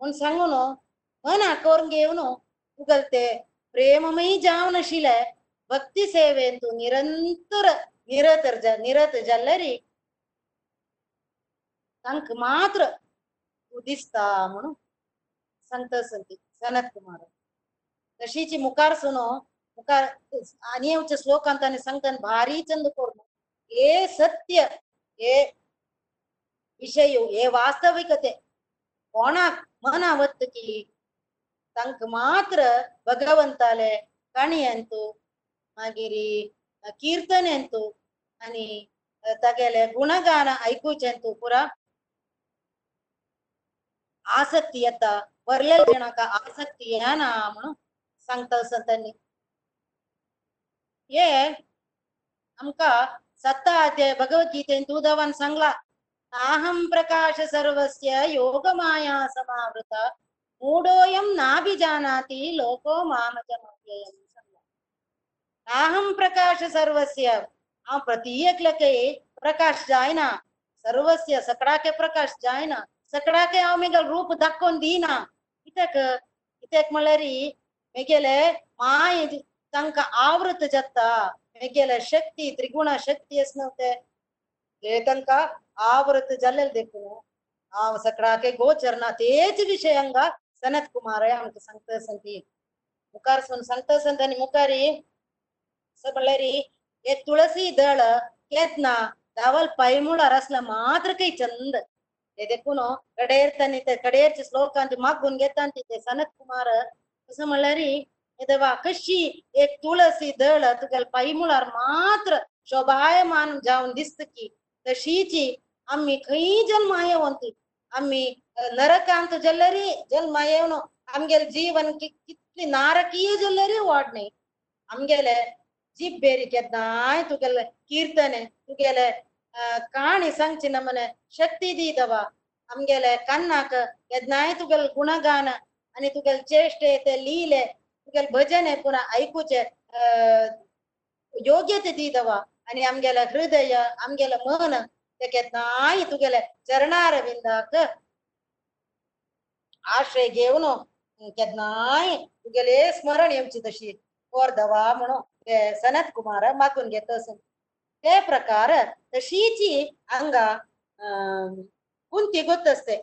ಒನ್ ಸಂಗನು ಮನ ಅಕೋರ್ಗೇವನು ಉಗಲ್ತೆ ಪ್ರೇಮಮಯಿ ಜಾವನ ಶಿಲೆ ಭಕ್ತಿ ಸೇವೆ ಎಂದು ನಿರಂತರ तुगल ते प्रेममयी जावन आशिले भक्ती सेवेन तू निरंतर निरत ज निरत जाल्लरी तांक मात्र तू दिसता म्हणून सांगता संती सनत कुमार तशीची मुखार सुनो मुखार आनी येवच्या श्लोकांत आनी सांगता भारी चंद कोरून हे सत्य हे विषय हे वास्तविकते कोणाक मन आवत्त की तांक मात्र भगवंताले काणयेंतू मागीर कीर्तनेंतू आनी तागेले गुणगान ऐकूचेंतू पुरा आसक्ती येता वरल्या जणांका आसक्ती येना म्हणून सांगता संतांनी हे आमका सत्ता अध्याय भगवद्गीतेन तुदवान सांगला अहम प्रकाश सर्वस्य योगमाया समावृता मूढोऽयं नाभिजानाति लोको मामजमव्ययम् सांगला अहम प्रकाश सर्वस्य। आ प्रत्येक लके प्रकाश जायना। सर्वस्य सगळ्याके प्रकाश जायना। सगळ्याके हांव मेगेल रूप दाखोवन दिना। कित्याक कित्याक म्हळ्यार मेगेले माय तांकां आवृत जाता मेगेले शक्ती त्रिगुण शक्ती आसना ते ते तांकां आवृत जाल्लेले देखून हांव सकाळाके गोचरना तेच विशयांगा सनत कुमार आमकां सांगता संती मुखार सून सांगता संत आनी मुखारी ಸೊ ಬಳ್ಳಾರಿ ಏ ತುಳಸಿ ದಳ, ಕೇತ್ನ, ದಾವಲ್ ಪೈಮೂಳ ಅರಸ್ಲ ಮಾತ್ರ ಕೈ ಚಂದ. ಎದಕ್ಕೂನು ಕಡೆಯರ್ತನಿತ, ಕಡೆಯರ್ಚ ಶ್ಲೋಕ ಅಂತ ಮಗ್ಗುನ್ ಗೆತ್ತಂತಿದ್ದೆ ಸನತ್ ಕುಮಾರ. ಹೊಸ ಮಳ್ಳರಿ ಎದವಾ ಕಶಿ ಏಕ್ ತುಳಸಿ ದಳ ತುಗಲ್ ಪೈಮೂಳಾರ್ ಮಾತ್ರ ಶೋಭಾಯಮಾನ ಜಾವನ್ ದಿಸ್ತಕಿ. ತಶೀಚಿ ಅಮ್ಮಿ ಕೈ ಜನ್ಮಾಯವಂತಿ ಅಮ್ಮಿ ನರಕ ಅಂತ ಜಲ್ಲರಿ ಜನ್ಮಾಯವನು ಅಮ್ಗೆಲ್ ಜೀವನ್ ಕಿತ್ಲಿ ನಾರಕೀಯ ಜಲ್ಲರಿ ವಾಡ್ನಿ. ಅಮ್ಗೆಲೆ जीवन कि- कितली नारकीय जल्लरी वाडणे आमगेले जीप बेरी केन्नाय तुगेले कीर्तने तुगेले अं, काणी सांगची नमने शक्ती दी दवा आमगेले कन्नाक केन्नाय तुगेल गुणगान आनी तुगेल चेष्टे ते लीले तुगेल भजने पुन्हा ऐकूचे अं, योग्यते दी दवा आनी आमगेले हृदय आमगेले मन ते केन्नाय तुगेले चरणार विंदाक आश्रय घेवन केन्नाय तुगेले स्मरण येवची और दवा म्हणून ते सनत कुमार मागून घेत असत ते प्रकार तशीची हांगा अं, कुंती गोत असते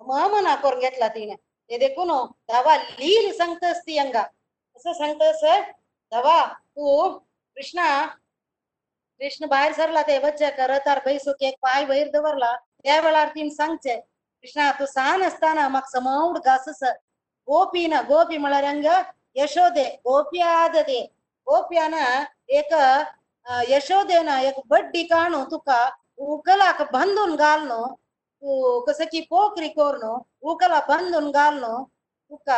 मना करून घेतला तिने ते देखून धावा लील सांगतस ती हंगा असं सांगतस धावा तू कृष्णा कृष्ण बाहेर सरला ते बच्चे रथार बैसूक एक पाय वयर दवरला त्या वेळार तीन सांगचे कृष्णा तू सान असताना म्हाका समवड घासस गोपी ना गोपी म्हळ्यार हंग यशोदे गोपी आदते ಗೋಪ್ಯಾನ ಏಕ ಯಶೋದೇನ ಏಕ ಬಡ್ಡಿ ಕಾಣು ತುಕ ಉಕಲಾಕ ಬಂದು ಗಾಲ್ನು ಕಸಕಿ ಪೋಕ್ರಿ ಕೋರ್ನು ಉಕಲ ಬಂದು ಗಾಲ್ನು ತುಕ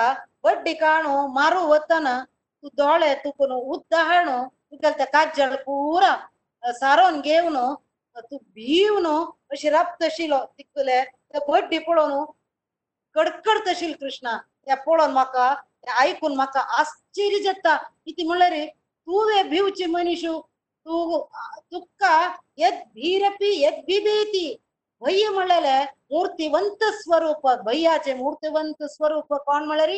ಬಡ್ಡಿ ಕಾಣು ಮಾರು ಒತ್ತನ ತು ತುಕನು ಉದ್ದ ಹಣು ಇಕಲ್ತ ಕಾಜ್ಜಳ ಪೂರ ಸಾರೋನ್ ಗೇವ್ನು ತು ಬೀವ್ನು ಅಶಿ ರಪ್ತಶಿಲೋ ತಿಕ್ಕುಲೆ ಬಡ್ಡಿ ಪುಳೋನು ಕಡ್ಕಡ್ತಶಿಲ್ ಕೃಷ್ಣ ಯಾ ಪೋಳೋನ್ ಮಕ್ಕ आयकून म्हाका ते आयकून म्हाका आश्चर्य जाता. किती म्हणल्यार भिवची मनीशू तू तुका यद भीरपी यद बिबेती भय म्हणलेले मूर्तिवंत स्वरूप भय्याचे मूर्तिवंत स्वरूप कोण म्हळ्यार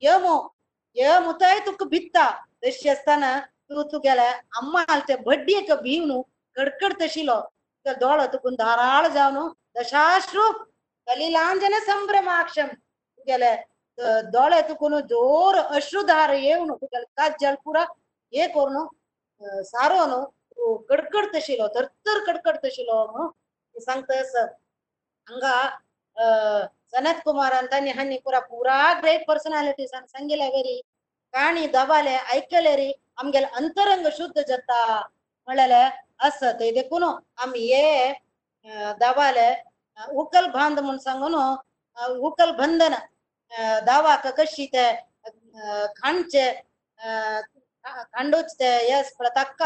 यमो. यम उताय तुका भित्ता. तशी असताना तू तुगेले अम्माल ते भिव न्हू कडकड तशिलो. तुका दोळो तुकून धाराळ जावन. दशाश्रू कलिलांजन संभ्रमाक्षम. तुगेले अ, दोळे तुकून जोर अश्रुधार येवन तुगेले काजल पुरा हे करून अ, सारोन तू कडकड तशिलो थरथर कडकड तशिलो म्हणून ते सांगतस ಹಂಗ ಆ, ಸನತ್ ಕುಮಾರ್ ಅಂತಾನೆ ಹನ್ನಿ ಪೂರ ಪೂರಾ ಗ್ರೇಟ್ ಪರ್ಸನಾಲಿಟೀಸ್ ಅಂತ ಸಂಗಿಲ್ಲ ವೆರಿ ಕಾಣಿ ದವಾಲೆ ಐಕಲೇರಿ ಆಮ್ಗೆಲ್ ಅಂತರಂಗ ಶುದ್ಧ ಜತ್ತ ಮಳೆಲೆ असत देखून आम्ही ये अं, दावाले अं, उकल बांध म्हणून सांगून अं, उकल बंधन कशी ते अं, खांडचे यस तक्क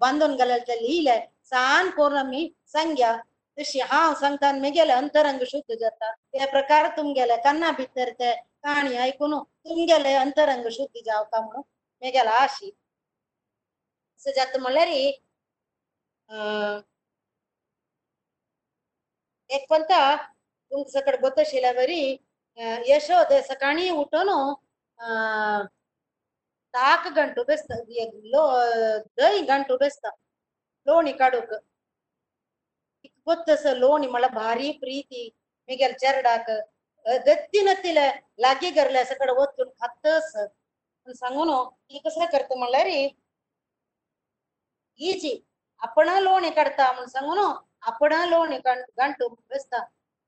बांधून घालेल ते लिहिले सान करून संज्ञा सांग्या तशी हांव सांगता आनी अंतरंग शुद्ध जाता त्या प्रकार तुमगेले कन्ना भितर ते काणी तुम तुमगेले अंतरंग शुद्ध जावता म्हणून म्हगेले आशी असं जाता म्हणल्यार एक पंता तुमच्या सकड बोत आशिल्ल्या वरी ಯಶೋದೆ ಸಕಾಣಿ ಊಟನು ತಾಕ ಗಂಟು ಬೆಸ್ತ ಲೋ ದೈ ಗಂಟು ಬೆಸ್ತ ಲೋಣಿ ಕಡುಕ್ ಗೊತ್ತಸ ಲೋಣಿ ಮಳ ಭಾರಿ ಪ್ರೀತಿ ಮಿಗೆಲ್ ಚರಡಾಕ ಗತ್ತಿನತ್ತಿಲ ಲಾಗಿ ಗರ್ಲೆ ಸಕಡ ಒತ್ತು ಹತ್ತಸ್ ಸಂಗುನು ಈ ಕಸ ಕರ್ತ ಮಳ್ಳರಿ ಈಜಿ ಅಪ್ಪಣ ಲೋಣಿ ಕಡ್ತಾ ಸಂಗುನು ಅಪ್ಪಣ ಲೋಣಿ ಗಂಟು ಬೆಸ್ತ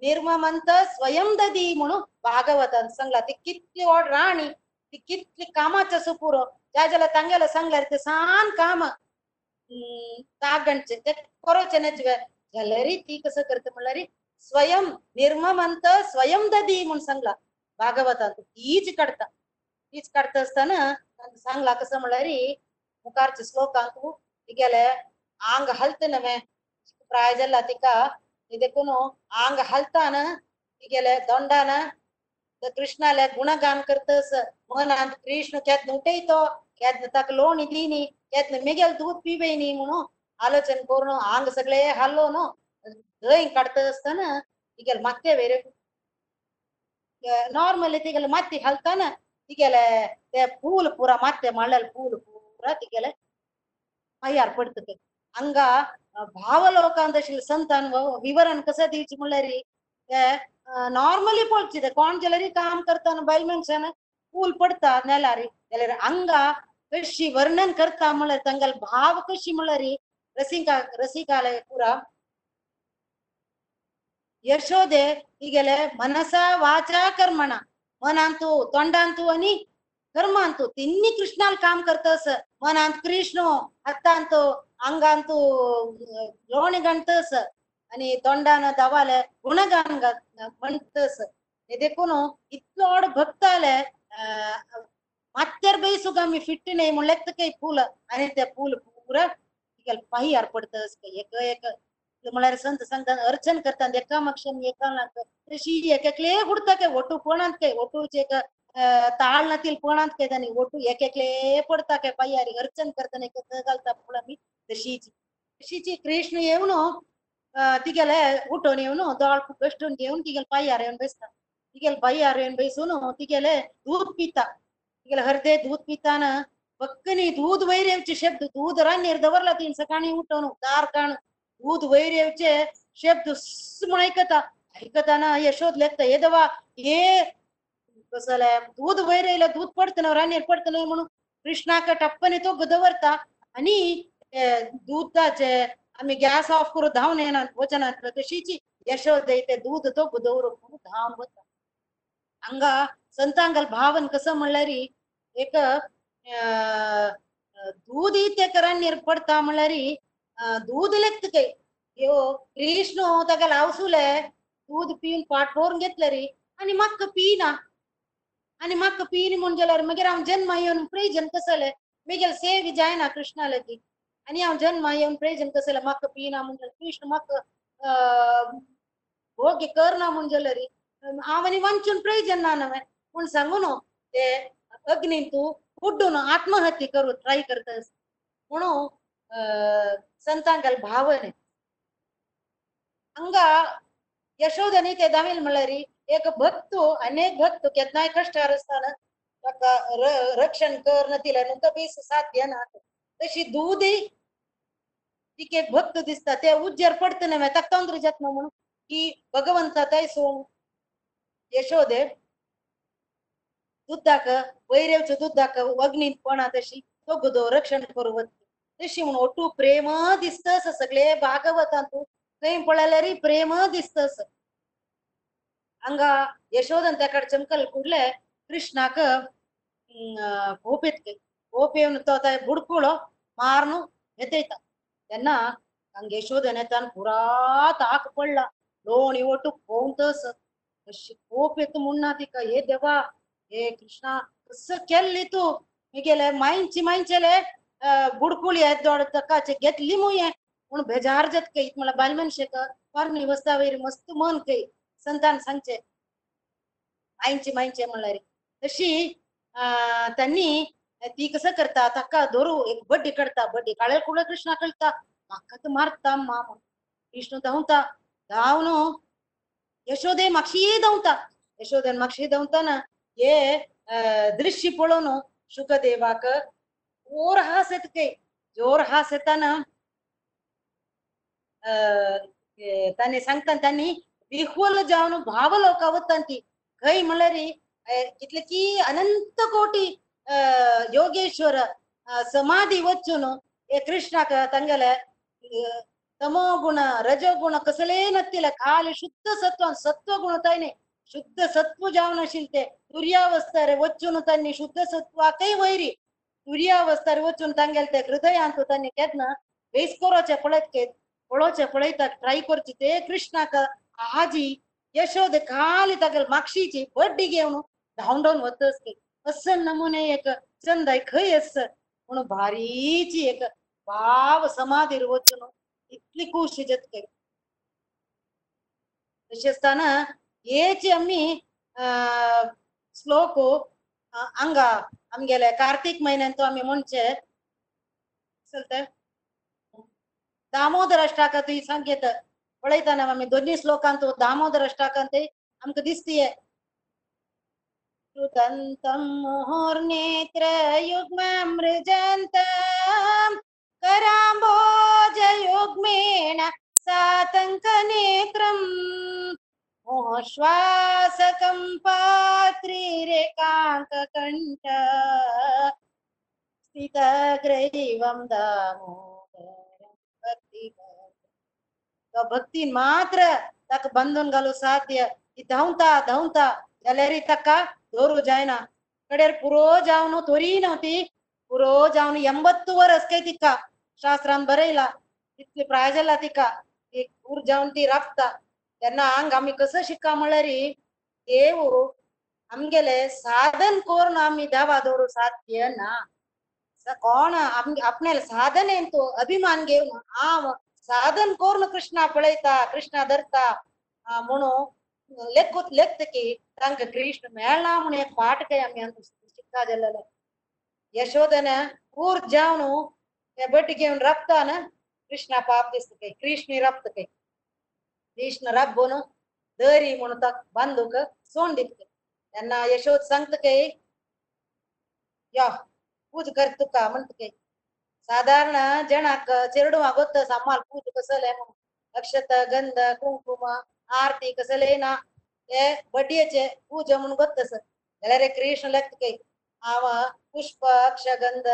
निर्ममंत स्वयं ददी म्हणून भागवतान सांगला. ती कितली ओढ राणी ती कितली कामाचं सुपूर. ज्या ज्याला तांग्याला सांगल्यार ते सान काम. हम्म, तागणचे ते करोचे नचवे जाल्यारी ती कसं करते म्हणल्यार स्वयं निर्ममंत स्वयं ददी म्हणून सांगला. भागवतात तीच काढता. तीच काढत असताना सांगला कसं म्हणल्यार मुखारच्या श्लोकांत तिगेले आंग हलत नव्हे. प्राय जाला तिका ಇದಕ್ಕೂ ಆಂಗ ಹಲ್ತಾನ ಈಗೆಲ್ಲ ದೊಂಡಾನ ಕೃಷ್ಣಲ ಗುಣಗಾನ ಕರ್ತಸ ಮನ ಅಂತ ಕೃಷ್ಣ ಕ್ಯಾತ್ನ ಉಟೈತೋ ಕ್ಯಾತ್ನ ತಕ ಲೋನ್ ಇದೀನಿ ಕ್ಯಾತ್ನ ಮಿಗೆಲ್ ದೂದ್ ಪೀಬೈನಿ ಮುನು ಆಲೋಚನೆ ಕೋರ್ನು ಆಂಗ ಸಗಳೆ ಹಲ್ಲೋನು ದಯ್ ಕಡ್ತಸ್ತಾನ ಈಗೆಲ್ಲ ಮತ್ತೆ ಬೇರೆ ನಾರ್ಮಲ್ ಇತ್ತಿಗೆಲ್ಲ ಮತ್ತೆ ಹಲ್ತಾನ ಈಗೆಲ್ಲ ಪೂಲ್ ಪೂರ ಮತ್ತೆ ಮಳ್ಳಲ್ ಪೂಲ್ ಪೂರ ತಿಗೆಲ್ಲ ಮೈ ಅರ್ಪಡ್ತದೆ ಹಂಗ ಭಾವಲೋಕ સંતાન વિવરણ કસેથી જ મળે રી કે ನಾರ್ಮಲಿ ಪೊಳ್ಚಿದೆ ಕಾಂಜಲರಿ, ಕಾಮ್ ಕರ್ತಾನ ಬೈಲ್ ಮನ್ಸನ ಕೂಲ್ ಪಡ್ತಾ, ನೆಲಾರಿ. ನೆಲರಿ, ಅಂಗ, ಕೃಷಿ, ವರ್ಣನ್ ಕರ್ತಾ ಮಳರಿ ತಂಗಲ್ ಭಾವ ಕೃಷಿ ಮಳರಿ ರಸಿಕ, ರಸಿಕಾಲಯ ಪುರ. ಯಶೋದೆ ಈಗೆಲೆ, ಮನಸ, ವಾಚ, ಕರ್ಮಣ. ಮನ ಅಂತು, ತೊಂಡ ಅಂತು, ಅನಿ, ಕರ್ಮ ಅಂತು, ತಿನ್ನಿ ಕೃಷ್ಣಾಲ್ ಕಾಮ್ ಕರ್ತಸ. कृष्ण हत्तांतू अंगांतू लोणी गणतस आणि तोंडान दवाले गुणगान गा- म्हणतस हे देखून इतलो व्हड भक्त आले मात्यार बैसुग आमी फिट्ट नाही म्हणल्यार काही फूल आणि ते फूल पुरा तिगेल पाही पडतस एक एक म्हळ्यार संत संघ अर्चन करता एका मक्षन एका नाक तशी एक एकले गुडता काय ओटू कोणांत काय ओटूचे ತಾಳ್ನ ತಿಳ್ಕೋಣ ಅಂತ ಕೇದಾನಿ ಒಟ್ಟು ಏಕೇಕ್ಲೇ ಪಡ್ತಾಕೆ ಪಯ್ಯಾರಿ ಅರ್ಚನ್ ಕರ್ತನೆ ಕಗಲ್ ತಪ್ಪುಳಮಿ ದಶೀಚಿ ದಶೀಚಿ ಕೃಷ್ಣ ಏವ್ನು ತಿಗಲ ಹುಟ್ಟೋನ್ ಏವ್ನು ದಾಳ್ಕು ಬೆಸ್ಟೋನ್ ಏವ್ನು ತಿಗಲ್ ಪಯ್ಯಾರ ಏನ್ ಬೈಸ್ತಾನ. ತಿಗಲ್ ಬಯ್ಯಾರ ಏನ್ ಬೈಸೋನು, ತಿಗಲೆ ದೂದ್ ಪೀತ. ತಿಗಲ ಹರ್ದೆ ದೂದ್ ಪೀತಾನ, ಬಕ್ಕನಿ ದೂದ್ ವೈರ್ಯವಚೆ ಶಬ್ದ ದೂದರ ನಿರ್ದವರ್ಲ ತಿನ್ ಸಕಾಣಿ ಹುಟ್ಟೋನು ದಾರ್ ಕಾಣು. ದೂದ್ ವೈರ್ಯವಚೆ ಶಬ್ದ ಸುಮ್ಮನೆ ಐಕತ ಐಕತಾನ ಯಶೋದ್ ಲೆಕ್ಕ ಎದವ, ಏ शब्द स म्हण ऐकता ऐकताना यशोद लेखता हे दवा हे कसले दूध वैरेला दूध पडतन रान्नीर पडतन म्हणून कृष्णाक टप्पने तो दवरता आणि ते आम्ही गॅस ऑफ करू धावून येणार वचनात तशीची यशोद येते दूध तो दवरू धावून वता हंगा संतांगल भावन कसं म्हणल्यार एक दूध इते करांनी पडता म्हणल्यार दूध लेखत काही यो कृष्ण हो, ताका लावसुले दूध पिऊन पाट घेतलं रे. आणि मग पिना. आणि म्हाका पिनी म्हण गेल्यार मागीर हांव जन्म येवन प्रेजन कसले? म्हगेल सेव जायना कृष्णा लागीं आणि हांव जन्म येवन प्रेजन कसले? म्हाका पिना म्हणजे कृष्ण म्हाका अं, भोग्य करना म्हण जाल्यार हांव आनी वंचून प्रयोजन ना नवे म्हूण सांगून ते अग्नीन तूं उड्डून आत्महत्या करू ट्राय करतस. म्हणून अं, संतांगल भावन. हंगा यशोदनी ते दामील म्हळ्यार एक भक्त अनेक भक्त केन्नाय कश्टार कष्ट असताना रक्षण कर तिला नुका बेस साध्य ना. तशी दूध तिक एक भक्त दिसता ते उज्जर पडतना मागीर ताका तोंदर जातना म्हणून की भगवंता थंयसून यशोदे दुधाक वैरेवच्या दुधाक अग्नीत पणा तशी तो गुदो रक्षण करू तशी म्हणून ओटू प्रेम दिसतस सगळे भागवतांत खंय पळयल्यार प्रेम दिसतस ಹಂಗ ಯಶೋದಂತ ಕಡೆ ಚಮಕಲ್ ಕೂಡ್ಲೆ ಕೃಷ್ಣಾಕ ಗೋಪೆತ್ಗೆ ಗೋಪಿಯನ್ನು ತೋತ ಬುಡ್ಕೊಳೋ ಮಾರ್ನು ಎತ್ತೈತ ಎನ್ನ ಹಂಗ ಯಶೋಧನೆ ತಾನು ಪುರಾ ತಾಕಪಳ್ಳ ಲೋಣಿ ಒಟ್ಟು ಪೋಂತಸ್ ಗೋಪೆತ್ತು ಮುನ್ನಾತಿಕ. ಏ ದೇವಾ ಏ ಕೃಷ್ಣ ಕೃಷ್ಣ ಕೆಲ್ಲಿತು ಹೀಗೆಲೆ ಮೈಂಚಿ ಮೈಂಚಲೆ ಬುಡ್ಕುಳಿ ಎದ್ದೋಡತಕ್ಕ ಗೆತ್ ಲಿಮುಯೆ ಉಣ್ ಬೇಜಾರ್ ಜತ್ ಕೈ ಇತ್ ಮಳ ಬಾಲ್ ಮನ್ಷಕ ಪರ್ ನಿವಸ್ತಾವೇರಿ ಮಸ್ತ್ ಮನ್ ಕೈ संतान सांगचे. मायंची मायंचे म्हणणारे. तशी अं, त्यांनी ती कसं करता ताका धरू एक बड्डी करता बड्डी काळे कुळे कृष्णा कळता? म्हाका तर मारता माम कृष्ण धावता धावनो यशोदे म्हाक्षी धावता. यशोदे म्हाक्षी धांवताना हे अं, दृश्य पळोवन शुकदेवाक जोर हास येत काही जोर हास येताना अं, त्याने सांगता त्यांनी विह्वल जावन भावलोका वता ती म्हणरी म्हळ्यार कितले की अनंत कोटी अं, योगेश्वर समाधी वचून हे कृष्णाक तांगेले अं, तमो गुण रजो गुण कसले नसतील खाली शुद्ध सत्व सत्व गुण ताईने शुद्ध सत्व जावन आशिल्ले ते. तुर्यावस्थार वचून त्यांनी शुद्ध सत्व सत्वाकय वैरी. रे वचून तांगेले ते हृदयांत त्यांनी केन्ना वेस करचे पळयत पळोवचे पळयता ट्राय करचे ते कृष्णाक आजी यशोद खाली तागेल मागशीची बड्डी घेवन धांवन धांवन वतस ते असं नमुने एक चंदाय खय अस. म्हणून भारीची एक भाव समाधीर वचून इतली खुशी जात काय विशेषताना हेची आम्ही आमी अं, श्लोक हांगा आमगेले कार्तीक म्हयन्यान तो आमी म्हणचे चलता. दामोदर अष्टाकात ही संकेत पळयतना आमी दोन्ही श्लोकांत दामोदर अष्टाकांत आमक दिसतीये कृतन्तं मुहुर्नेत्र युग्ममृजन्तम् पात्री सातङ्कनेत्रम् मोश्वासकं पात्रिरेकाङ्ककण्ठ स्थितग्रैवं दामोदरं भक्तिभाग भक्ती मात्र तक बंधन घालू साध्य ती धावता धावता जाल्यार ताका दोरू जायना कडेर पुरो जावन तोरी नव्हती पुरो जावन ಎಂಬತ್ತು वर्स काय तिका शास्त्रान बरयला तितली प्राय जाला तिका ती पूर जावन ती राबता तेन्ना हांग आमी कसं शिक्का म्हळ्यार देव आमगेले साधन करून आमी देवा दोरू साध्य ना स- कोण आम- आपल्याला साधन ಏನ್ तो अभिमान घेवन हांव સાધન કોર્ન કૃષ્ણા પળૈતા કૃષ્ણા ધરતા મણો લેખુત લેખતકી ತಂಗ ಕೃಷ್ಣ ಮೇಳನಾಮನೆ ಪಾಠಕ್ಕೆ ಅಮ್ಮಿ ಅಂತ ಸಿಕ್ಕಾದಲ್ಲ ಯಶೋಧನ ಊರ್ ಜಾವನು ಬಟ್ಟಿಗೆ ಅವನ್ ರಪ್ತಾನ ಕೃಷ್ಣ ಪಾಪ್ತಿಸ್ತಕ್ಕೆ ಕೃಷ್ಣಿ ರಪ್ತಕ್ಕೆ ಕೃಷ್ಣ ರಬ್ಬನು ದರಿ ಮುಣತ ಬಂದುಕ ಸೋಂಡಿತ್ಕೆ ನನ್ನ ಯಶೋದ್ ಸಂಕ್ತಕ್ಕೆ ಯಾ ಪೂಜೆ ಕರ್ತುಕ ಮಂತಕ್ಕೆ ಸಾಧಾರಣ ಜನ ಚೆರಡು ಗೊತ್ತ ಸಮಾಲ್ ಪೂಜೆ ಕಸಲೆ ಅಕ್ಷತ, ಗಂಧ, ಕುಂಕುಮ, ಆರತಿ ಕಸಲೇನ ಏ ಬಡ್ಡಿಯಚೆ ಪೂಜೆ ಮುನ್ ಗೊತ್ತ ಸರ್. ಎಲ್ಲರೇ ಕೃಷ್ಣ ಲೆಕ್ಕ ಕೈ ಅವ ಪುಷ್ಪ, ಅಕ್ಷ, ಗಂಧ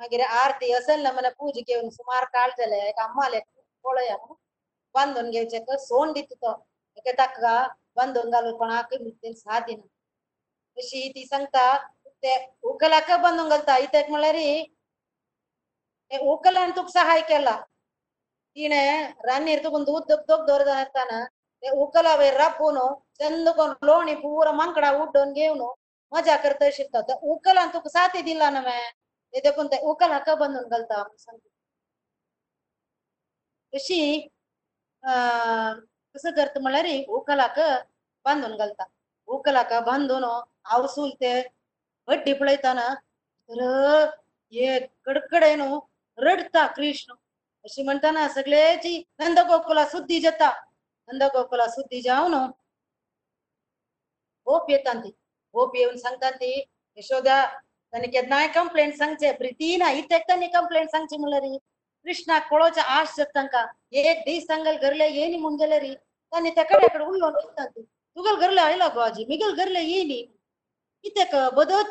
ಹಾಗೆ ಆರತಿ ಅಸಲ್ ನಮ್ಮನ ಪೂಜೆಗೆ ಒಂದು ಸುಮಾರು ಕಾಳ್ದಲೆ, ಯಾಕೆ ಅಮ್ಮ ಲೆಕ್ಕ ಕೊಳಯ ಬಂದ್ ಒಂದ್ ಗೆವ್ಚಕ ಸೋಂಡಿತ್ತು ಯಾಕೆ ತಕ್ಕ ಬಂದ್ ಒಂಗಲ್ ಕೊಣಾಕ ಮುತ್ತೇನ್ ಸಾಧಿನ ಖುಷಿ ತಿ ಸಂತ ಉತ್ತೆ ಉಕ್ಕಲಕ್ಕ ಬಂದ್ ಒಂಗಲ್ತ ಐತಕ್ ಮಳರಿ उकलाक बांदून घालता इत्याक म्हळ्यार ते उकलान तुका सहाय केला तिणे रान्नीर तुकून दूध दोग दोग दवरता आसताना ते उकला वयर राबून चंद करून लोणी पुरा मांकडा उड्डोन घेवन मजा करता शिकता तर उकलान तुका साथी दिला ना मे ते देखून ते उकलाक बांदून घालता म्हूण सांगता अशी अं, कसं करता म्हळ्यार उकलाक बांदून घालता उकलाक बांदून आवसूल ते हड्डी पळयताना तर हे कडकडे न्हू रडता कृष्ण अशी म्हणटाना सगळेची नंद गोकुला सुद्धी जाता नंद गोकुला सुद्धी जावन गोप येता ती गोप येवन सांगता ती यशोदा ताणी केन्नाय कंप्लेंट सांगचे प्रिती ना इतेक ताणी कंप्लेंट सांगची म्हणल्यार कृष्णाक पळोवचे आश जाता तांकां एक दीस तांगेल घरले येयनी म्हूण जाल्यार ताणी त्या कडेन कडेन उलोवन वयता ती तुगेल घरले आयला गो आजी मिगेल घरले येयनी कित्याक बदो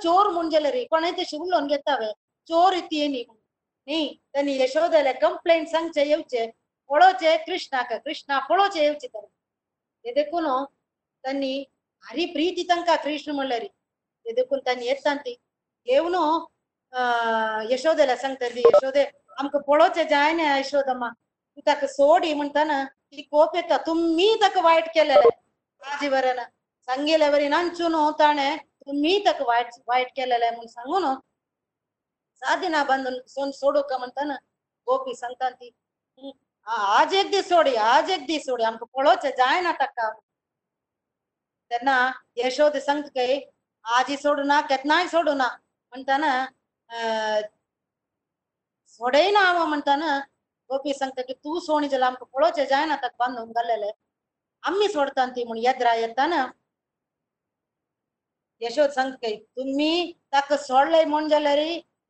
नी म्हूण जाल्यार कोणाय तशें उलोवन घेतावे चोर इति येयनी कृष्णा ताणी यशोदाले कंप्लेंट सांगचे येवचे पळोवचे ये कृष्णा पळोवचे येवचे ताणी ते देखून तांणी भारी प्रीती तांकां कृष्ण म्हणल्यार ये देखून तांणी येता ती येवन यशोदेला सांगता ती यशोदे आमकां पळोवचें जायना यशोदम्मा तू तक सोडी म्हणटाना ती कोप येता तुमी ताका वायट केलेले आजी वरान सांगेले वरी ना बंद सोन सोडू का म्हणटाना गोपी सांगता ती आ- आज एक दिस सोडी आज एक दिस सोडी. आमकां जाय जायना टक्का त्यांना यशोद संत काय आजी सोडू ना केन्नाय सोडू ना. म्हणताना अं, सोडयना हांव म्हणताना गोपी संत की तू सोणी जला आमक आमकां जाय जायना तक बांदून घाल्लेले. आम्ही सोडतान ती म्हणून येद्रा येताना यशोद संत काय तुमी तक सोडलंय म्हूण जाल्यार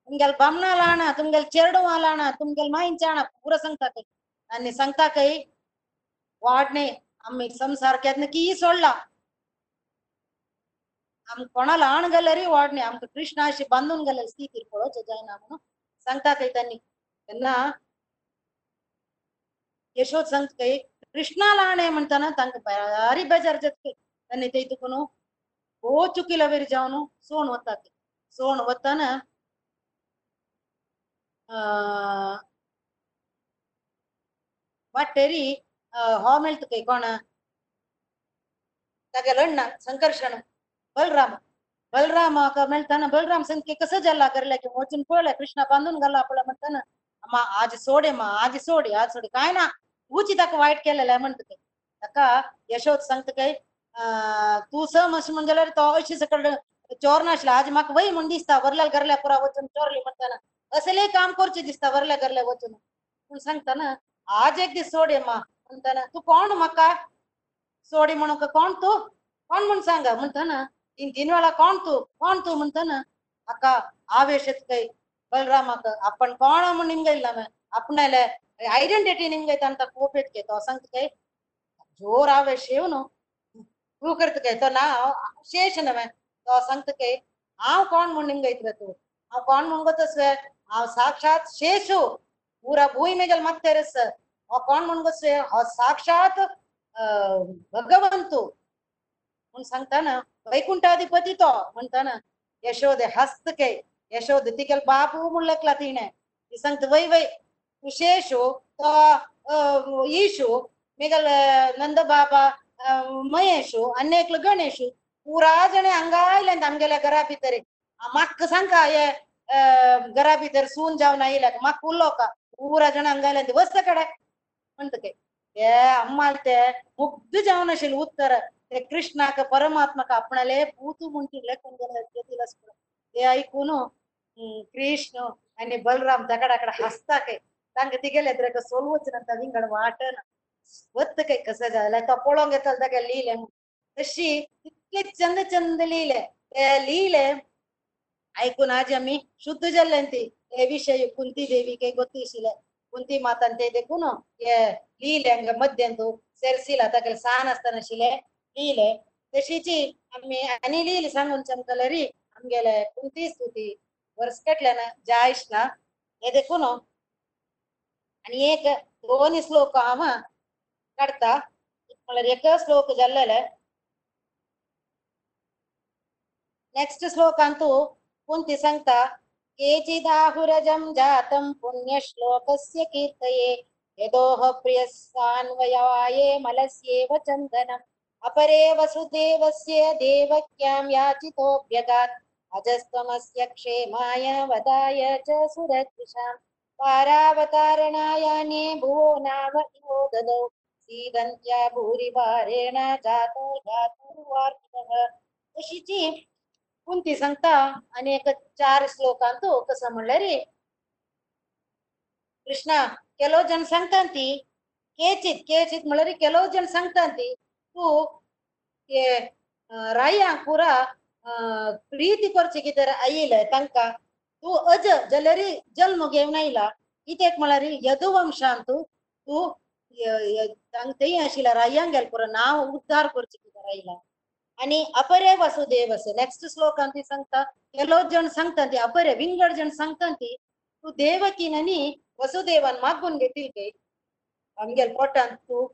तुमगेल बामणा लाणा तुमगेल चेरडूवा लाणा तुमगेल माईंचाणा पुरो सांगता काय आनी सांगता काय वाडणे आमी संसार केन्ना की सोडला आम कोणाला आण गेल्यार वाडणे आमकां कृष्णा अशी बांदून गेल्यार स्थितीर पळोवचें जायना म्हणून सांगता काय तांणी तेन्ना यशोद सांगता काय कृष्णा लाणे म्हणटाना तांकां भारी बेजार जाता काय तांणी ते तुकून हो चुकीला वेरी जावन सोण वता ते सोण वताना अं, वाटेरी हो मेळटा काय कोण तागे लढणा संकर्षण बलराम बलरामाक मेळटाना बलराम सांगता कसं जाला करले की वचून पळयले कृष्णा बांदून घाला पळय म्हणटाना अम्मा आज सोडे मा आज सोडी आज सोडी काय ना उची ताका वायट केलेले म्हणटा ते ताका यशोद सांगता काय अं, तूं सम अशें म्हणजे जाल्यार तो अशी सकल चोर नासला आज म्हाका वय म्हूण दिसता वरल्या घरल्या पुरा वचून चोरली म्हणटाना असले काम करचें दिसता वरल्या घरल्या वचून पूण सांगता ना आज एक दीस सोडे मा म्हणटाना तूं कोण म्हाका सोडी म्हणून का कोण तू कोण म्हण सांगा म्हणता ना तीन तीन वेळा कोण तू कोण तू म्हणता ना अक्का आवेश येत काही बलरामाक आपण कोण म्हूण निमगे इल्ला आपणाले ಐಡೆಂಟಿಟಿ ನಿಮ್ಗೆ ಅಂತ ಕೋಪಿಟ್ಗೆ तो सांगतके जोर आवे शेव न्हू तू करतके तो ना शेष नवे तो सांगतके हांव कोण म्हूण निमगे इतले तू हांव कोण म्हूण गोतसवे हांव साक्षात शेषू पुरा भूई मेगल मत्तेरस हांव कोण म्हूण गोतसवे हांव साक्षात म्हणून म्हूण सांगताना वैकुंठाधिपती तो म्हणताना यशोदे हस्त हस्तके यशोद तिकेल बापू म्हणलेकला तिणे ती सांगता वय वय विशेषु ईशु मिगल नंद बाबा मयेशु अन्येकल गणेशु पुरा जणे हंगायले आमगेल्या घरा भितर। म्हाका सांगता हे घरा भितर सून जावन आयल्याक म्हाका उरलो का? पुरा जण हंगायले वस्त कडे. म्हणटके हे अम्माल ते मुग्ध जावन आशिल्ले उत्तर. ते कृष्णाक परमात्माक आपणाले पूत म्हणटिल्ले कोण ते ऐकून हो. कृष्ण आणि बलराम तकडाकड हसता तांकां तिगेले तर सोलवचनंत विंगड वाटन वत्त काय कसं झालं? तो पळोवंक येतलो ताका लिहिले तशी इतके चंद चंद लिहिले ते लिहिले ऐकून आज आम्ही शुद्ध जयंती हे विषय कुंती देवी के ಗೊತ್ತಿಸಿಲ್ಲ ಕುಂತಿ ಮಾತಂತೆ ಇದಕ್ಕೂನು ಲೀಲೆ ಹಂಗ ಮದ್ದೆಂದು ಸೇರಿಸಿಲ್ಲ ತಗಲ್ ಸಹನ असताना ಶಿಲೆ ಲೀಲೆ तशीची आम्ही आणि लिहिली सांगून चमकलरी आमगेले कुंती स्तुती. वर्सकटल्यान जायशला हे देखून आणि एक दोन श्लोक हांव काडटा एक श्लोक जाल्लेले. नेक्स्ट श्लोकांतू कुंती सांगता केचिदाहुरजं जातं पुण्यश्लोकस्य कीर्तये यदोह प्रियस्सान्वयाये मलस्येव चन्दनम्। अपरे वसुदेवस्य देवक्यां याचितोऽभ्यगात् अजस्त्वमस्य क्षेमाय वदाय च सुरद्विषाम् पारावतारणायाने भुवो नाम इवो ददौ सीदन्त्या भूरिभारेण जातो जातुर्वार्तिकः। ಕುಂತಿ ಸಂಗತಾ ಅನೇಕ ಚಾರ್ ಶ್ಲೋಕ ಅಂತೂ ಕಸ ಮಳ್ಳರಿ ಕೃಷ್ಣ ಕೆಲವು ಜನ ಸಂಕ್ತಾಂತಿ ಕೇಚಿತ್ ಕೇಚಿತ್ ಮಳ್ಳರಿ ಕೆಲವು ಜನ ಸಂಕ್ತಾಂತಿ ತೂ ರಾಯ ಪೂರ ಪ್ರೀತಿ ಕೊರ್ಚಿಗಿದರ ಅಯ್ಯಿಲ ತಂಕ. ತೂ, ಅಜ, ಜಲರಿ ಜನ್ಮ ಗೆವ್ನ ಇಲ್ಲ. ಇತೇಕ್ ಮಳರಿ ಯದುವಂಶ ಅಂತೂ, ತೂ ತಂಗ್ ತೆಯ್ಯ ಆಶಿಲ್ಲ ರಾಯ್ಯಂಗೆಲ್ ಪೂರ ನಾವು ಉದ್ಧಾರ ಕೊರ್ಚಿಗಿದರ ಇಲ್ಲ. उद्धार करचे कितें आयला आणि अपरे वसुदेवस नेक्स्ट श्लोकान ती सांगता केलो जण सांगता ती अपरे विंगड जण सांगता ती तू देवकीन आनी वसुदेवान मागून घेतील गे आमगेल पोटान तू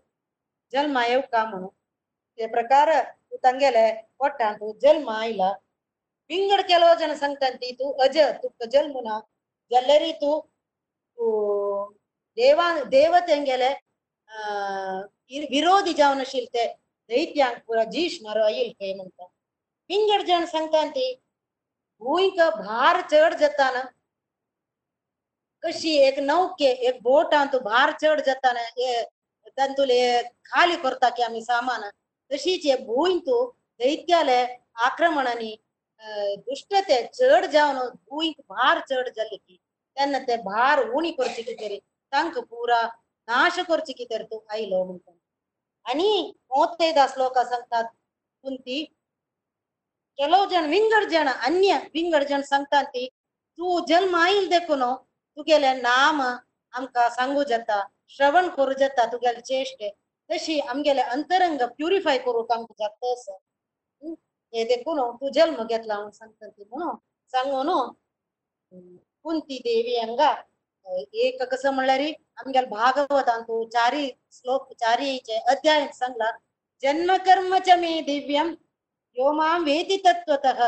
जल्मा येवका म्हणून ते प्रकार तू तांगेले पोटान तू जल्म आयला विंगड केलो जण सांगता ती तू अज तुका जल्म ना ದೈತ್ಯಾಂಕುರ ಜೀಷ್ಣರು ಅಯಿಲ್ ಹೇಮಂತ. पिंगड़ जन ಸಂಕ್ರಾಂತಿ भूई का भार चढ़ जाता ना कशी एक नौ के एक बोट आन तो भार चढ़ जाता ना ये तंतुले खाली करता क्या आम्ही सामान तशीच हे भूई तो दैत्याले आक्रमण आक्रमणाने दुष्टते चढ जाओ जावन भूईक भार चढ जाले की तन्नते भार ऊनी करची की तरी तांक पुरा नाश करची की तो आई आईलो म्हणतात आणि ಮೂವತ್ತೈದು ಶ್ಲೋಕ सांगतात कुंती ಕೆಲವು जण विंगड जण अन्य विंगड जण सांगतात ती तू जन्म आईल देखून तुगेले नाम आमकां सांगू जाता श्रवण करू जाता तुगेले चेष्टे तशी आमगेले अंतरंग प्युरिफाय करूक आमकां जातस हे देखून तू जल्म घेतला म्हणून सांगता ती म्हणून सांगून कुंती देवी हांगा एक कसं म्हणल्यार आमगेल भागवतांतू चारी श्लोक चारीचे अध्याय सांगला. जन्म कर्म च मे दिव्यम यो मां वेति तत्त्वतः।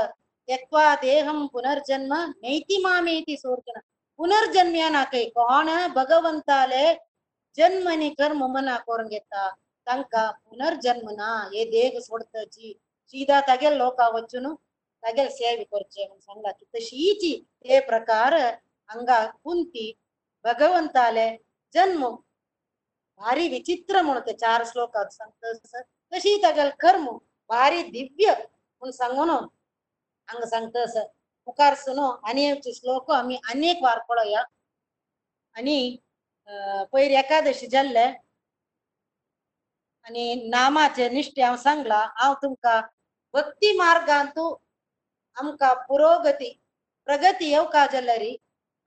त्यक्त्वा देहं पुनर्जन्म नैति मामेति सोर्जन पुनर्जन्म्या नाकय कोण भगवंताले जन्मनी कर्म मना करून घेता तांकां पुनर्जन्म ना हे देह सोडतची सीधा तागेल लोका वचून तागेल सेवे करचे म्हणून सांगला. की तशीची ते प्रकार हांगा कुंती भगवंताले जन्म. भारी विचित्र म्हणून ते चार श्लोकात सांगत तशी तागेल कर्म भारी दिव्य म्हणून सांगून हांगा सांगत मुखार सुनो आनी श्लोक आमी अनेक वार पळोवया आनी पयर एकादशी जाल्ले. आनी नामाचे निश्टे हांव सांगला हांव तुमकां भक्ती मार्गांतू आमकां पुरोगती प्रगती येवका जाल्यार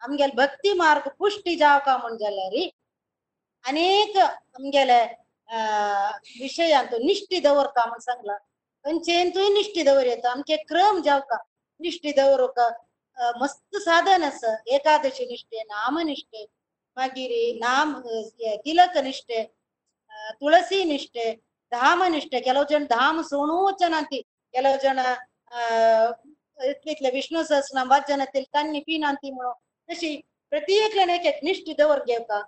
आमगेल भक्ती मार्ग पुष्टी जाव का म्हण जाल्यार अनेक आमगेले विशयांतू निश्टी दवरता म्हण सांगला खंयचेंतूय निश्टी दवर येता आमचे क्रम जावका निश्टी दवरूक मस्त साधन आसा एकादशी निश्टे नाम निश्टे मागीर नाम तिलक निश्टे ತುಳಸಿ ನಿಷ್ಠೆ ಧಾಮ ನಿಷ್ಠೆ ಕೆಲವು ಜನ ಧಾಮ ಸೋಣೂ ವಚನಂತಿ ಕೆಲವು ಜನ इतले विष्णू सहस्रनाम वाचनातील तांनी पिनांती म्हणून तशी प्रत्येकल्यान एक एक निश्ठ दवर घेवका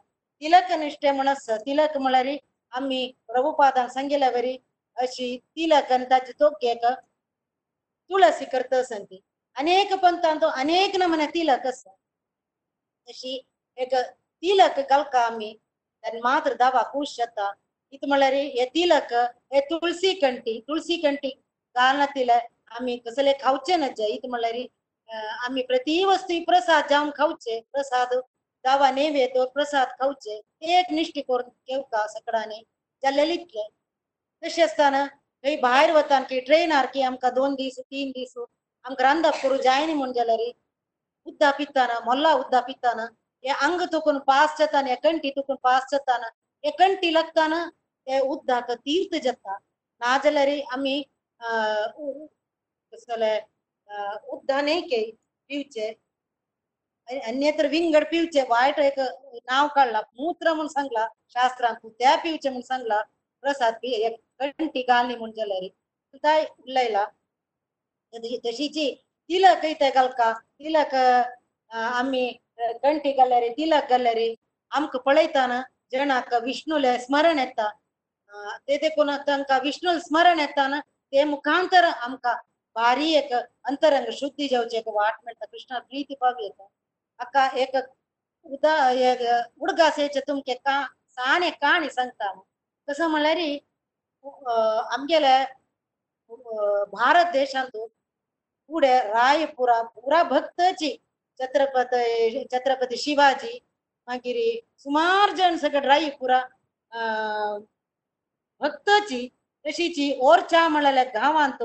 तिलक निष्ठे म्हणस तिलक म्हळ्यार आम्ही प्रभुपादान सांगिल्ल्या वरी अशी तिलक आणि ताची तोप घेक तुळसी करत संती अनेक पंथांतो अनेक नमुने तिलक अस. तशी एक तिलक घालका आमी त्यान मात्र दावा खुश जाता इत म्हळ्यार हे तिलक हे तुळसी कंटी तुळसी कंटी घालनातील आम्ही कसले खावचे नजे इत म्हळ्यार आम्ही प्रति वस्तू प्रसाद जावन खावचे प्रसाद दावा नेवेद्य प्रसाद खावचे एक निश्टी करून घेवका सगळ्यांनी? जाल्यार इतले तशें आसतना खंय भायर वता की ट्रेन आरकी आमकां दोन दीस तीन दीस आमकां रांदप करूं जायना म्हण जाल्यार उद्दा पिताना मोल्ला उद्दा पिताना हे अंग तुकून पास जाताना हे कंठी तुकून पास जाताना हे कंठी लागताना हे उद्दाक तीर्थ जाता. नाजाल्यार आमी कसले उद्दान के पिवचे अन्यत्र विंगड पिवचे वाईट एक नाव काढला. मूत्र म्हणून सांगला. शास्त्रांत त्या पिवचे म्हणून सांगला. प्रसाद पी एक कंठी घालनी म्हूण जाल्यार काय उलयला तशीची तिलक इथे घालका तिलक आम्ही कंठी रे तिलक घाल्यार आमकां पळयताना जणाक विष्णूले स्मरण येता. ते देखून तांकां विष्णू स्मरण येताना ते मुखांतर आमकां भारी एक अंतरंग शुद्धी जावची एक वाट मेळटा कृष्णा प्रीती पावी येता एक उदा एक उडगासेचे तुमके का साने काणी सांगता. कसं म्हळ्यार आमगेले भारत देशांत पुढे रायपुरा पुरा भक्तची छत्रपती छत्रपती शिवाजी मागीर सुमार जण सगळे रायपुरा भक्तची तशीची ओरच्या म्हळ्यार गावांत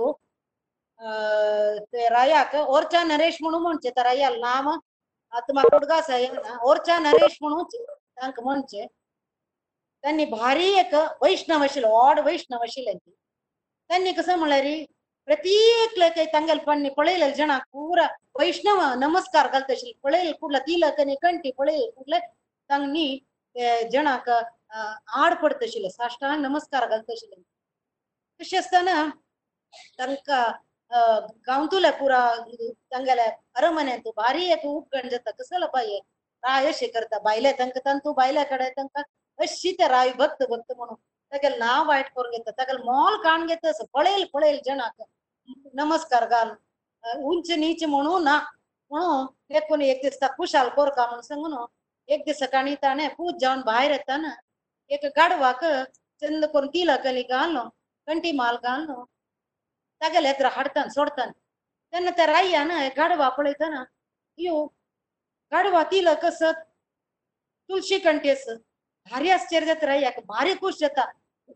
रायाक ओरच्या नरेश म्हणून म्हणचे त्या रायाल नाम आता म्हाका उडगास ओरच्या नरेश म्हणून तांकां म्हणचे त्यांनी भारी एक वैष्णव आशिल्लो व्हड वैष्णव आशिल्ले त्यांनी कसं म्हळ्यार प्रत्येक काही तांगेल पण्णी पळयले जणांक पुरा वैष्णव नमस्कार घालता आशिल्ले पळयले कुठला तिलक आनी कंठी पळयले कुठले तांणी जणांक आड पडता आशिल्ले साश्टांग नमस्कार घालता आशिल्ले तशें आसतना तांकां गांवतुले पुरा तांगेले अरमन्यांत भारी एक उपगण जाता कसलो बाये राय अशें करता बायले तांकां तांतू बायले कडे तांकां अशी ते राय भक्त भक्त म्हणून तागेलें नांव वायट करून घेता तागेलें मोल काण घेता पळयल पळयल जणाक नमस्कार घाल उंच नीच म्हणून ना म्हणून देखून एक दिसता खुशाल कोरका म्हणून सांगून एक दीस काणी ताणें पूज जावन भायर येताना एक गाडवाक चंद करून तिलकली घालनो कंटी माल घालनो तागेले येत्र हाडतान सोडतान तेन्ना त्या राय्यान गाडवा पळयतना यो गाडवा तिलक असत तुळशी कंठी भारी आश्चर्य जाता राय्याक भारी खुश जाता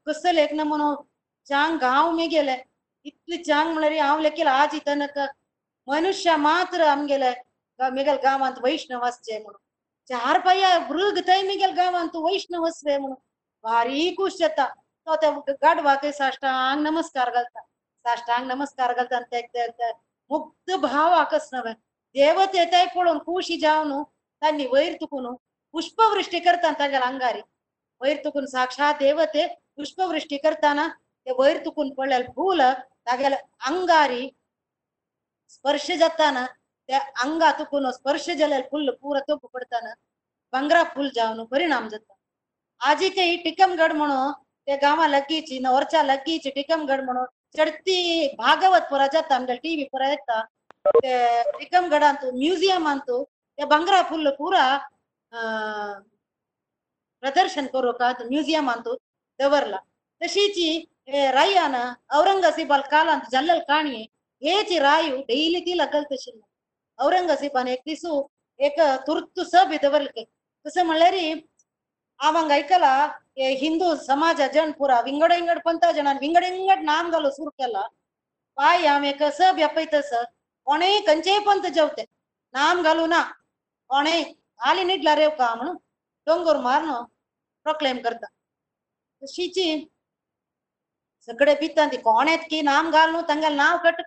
कसले एक नमुनो चांग गांव मी गेले इतली चांग म्हळ्यार हांव लेकील आज तनक मनुष्य मात्र आमगेले मेगेल गांवांत वैष्णव आसचे म्हणून चार पाया मृग थंय मेगेल गांवांत वैष्णव आसले म्हणून भारी खुश जाता तो त्या गाडवाक साष्टांग नमस्कार घालता साश्टांग नमस्कार घालता मुक्त भाव आकसनवे देवत येताय पळोवन खुशी जावन तांणी वयर तुकून पुष्पवृष्टी करता तागेल अंगारी. वयर तुकून साक्षात देवते पुष्पवृष्टी करताना ते वयर तुकून पडलेल फूल तागेले अंगारी. स्पर्श जाताना त्या अंगा तुकून स्पर्श जालेले फुल पुरा तोप पडताना बंगरा फुल जावन परिणाम जाता आजी काही टिकमगड म्हणून ते गांवा लगीची नवरच्या लगीची टिकमगड म्हणून ಚಡ್ತಿ ಭಾಗವತ್ ಪುರ ಟಿವಿ ಪುರ ಎತ್ತ ಗಡ ಅಂತು ಮ್ಯೂಸಿಯಂ ಅಂತು ಬಂಗ್ರಾ ಫುಲ್ ಪೂರ ಪ್ರದರ್ಶನ ಕೊರೋಕಾತು ಮ್ಯೂಸಿಯಂ ಅಂತು ದವರ್ಲ ಶೀಚಿ ರಾಯನ ಔರಂಗಸೀಬ್ ಅಲ್ ಕಾಲ ಅಂತ ಜಲ್ಲಲ್ ಕಾಣಿ ಏಚಿ ರಾಯು ಡೈಲಿ ತೀಲ ಕಲ್ತಿಸಿಲ್ಲ ಔರಂಗಸೀಬಾನ ಏಕ್ ದಿಸು ಏಕ ತುರ್ತು ಸಬ್ ಇದವರ್ಲಿಕ್ಕೆ ತುಸ ಮಳ್ಳರಿ ಅವಂಗ ಐಕಲ हिंदू ಹಿಂದೂ ಸಮಾಜ ಜನ್ಪುರ ವಿಂಗಡ ಇಂಗಡ್ ಪಂತ ಜನ नाम ಇಂಗಡ್ ನಾಮ್ದಲ್ಲ केला पाय ಆಮೆ ಕಸ ಬೆಪ್ಪೈತ तस ಕೊಣೆ खंचे ಪಂತ ಜವತೆ. ನಾಮ್ ಗಲು ನಾ ಕೊಣೆ ಆಲಿ ನಿಡ್ಲ ರೇವ್ का म्हणून डोंगर मारन प्रोक्लेम करता शिची सगळे भितान ती कोणेत की नाम घाल न्हू तांगेल नाव कट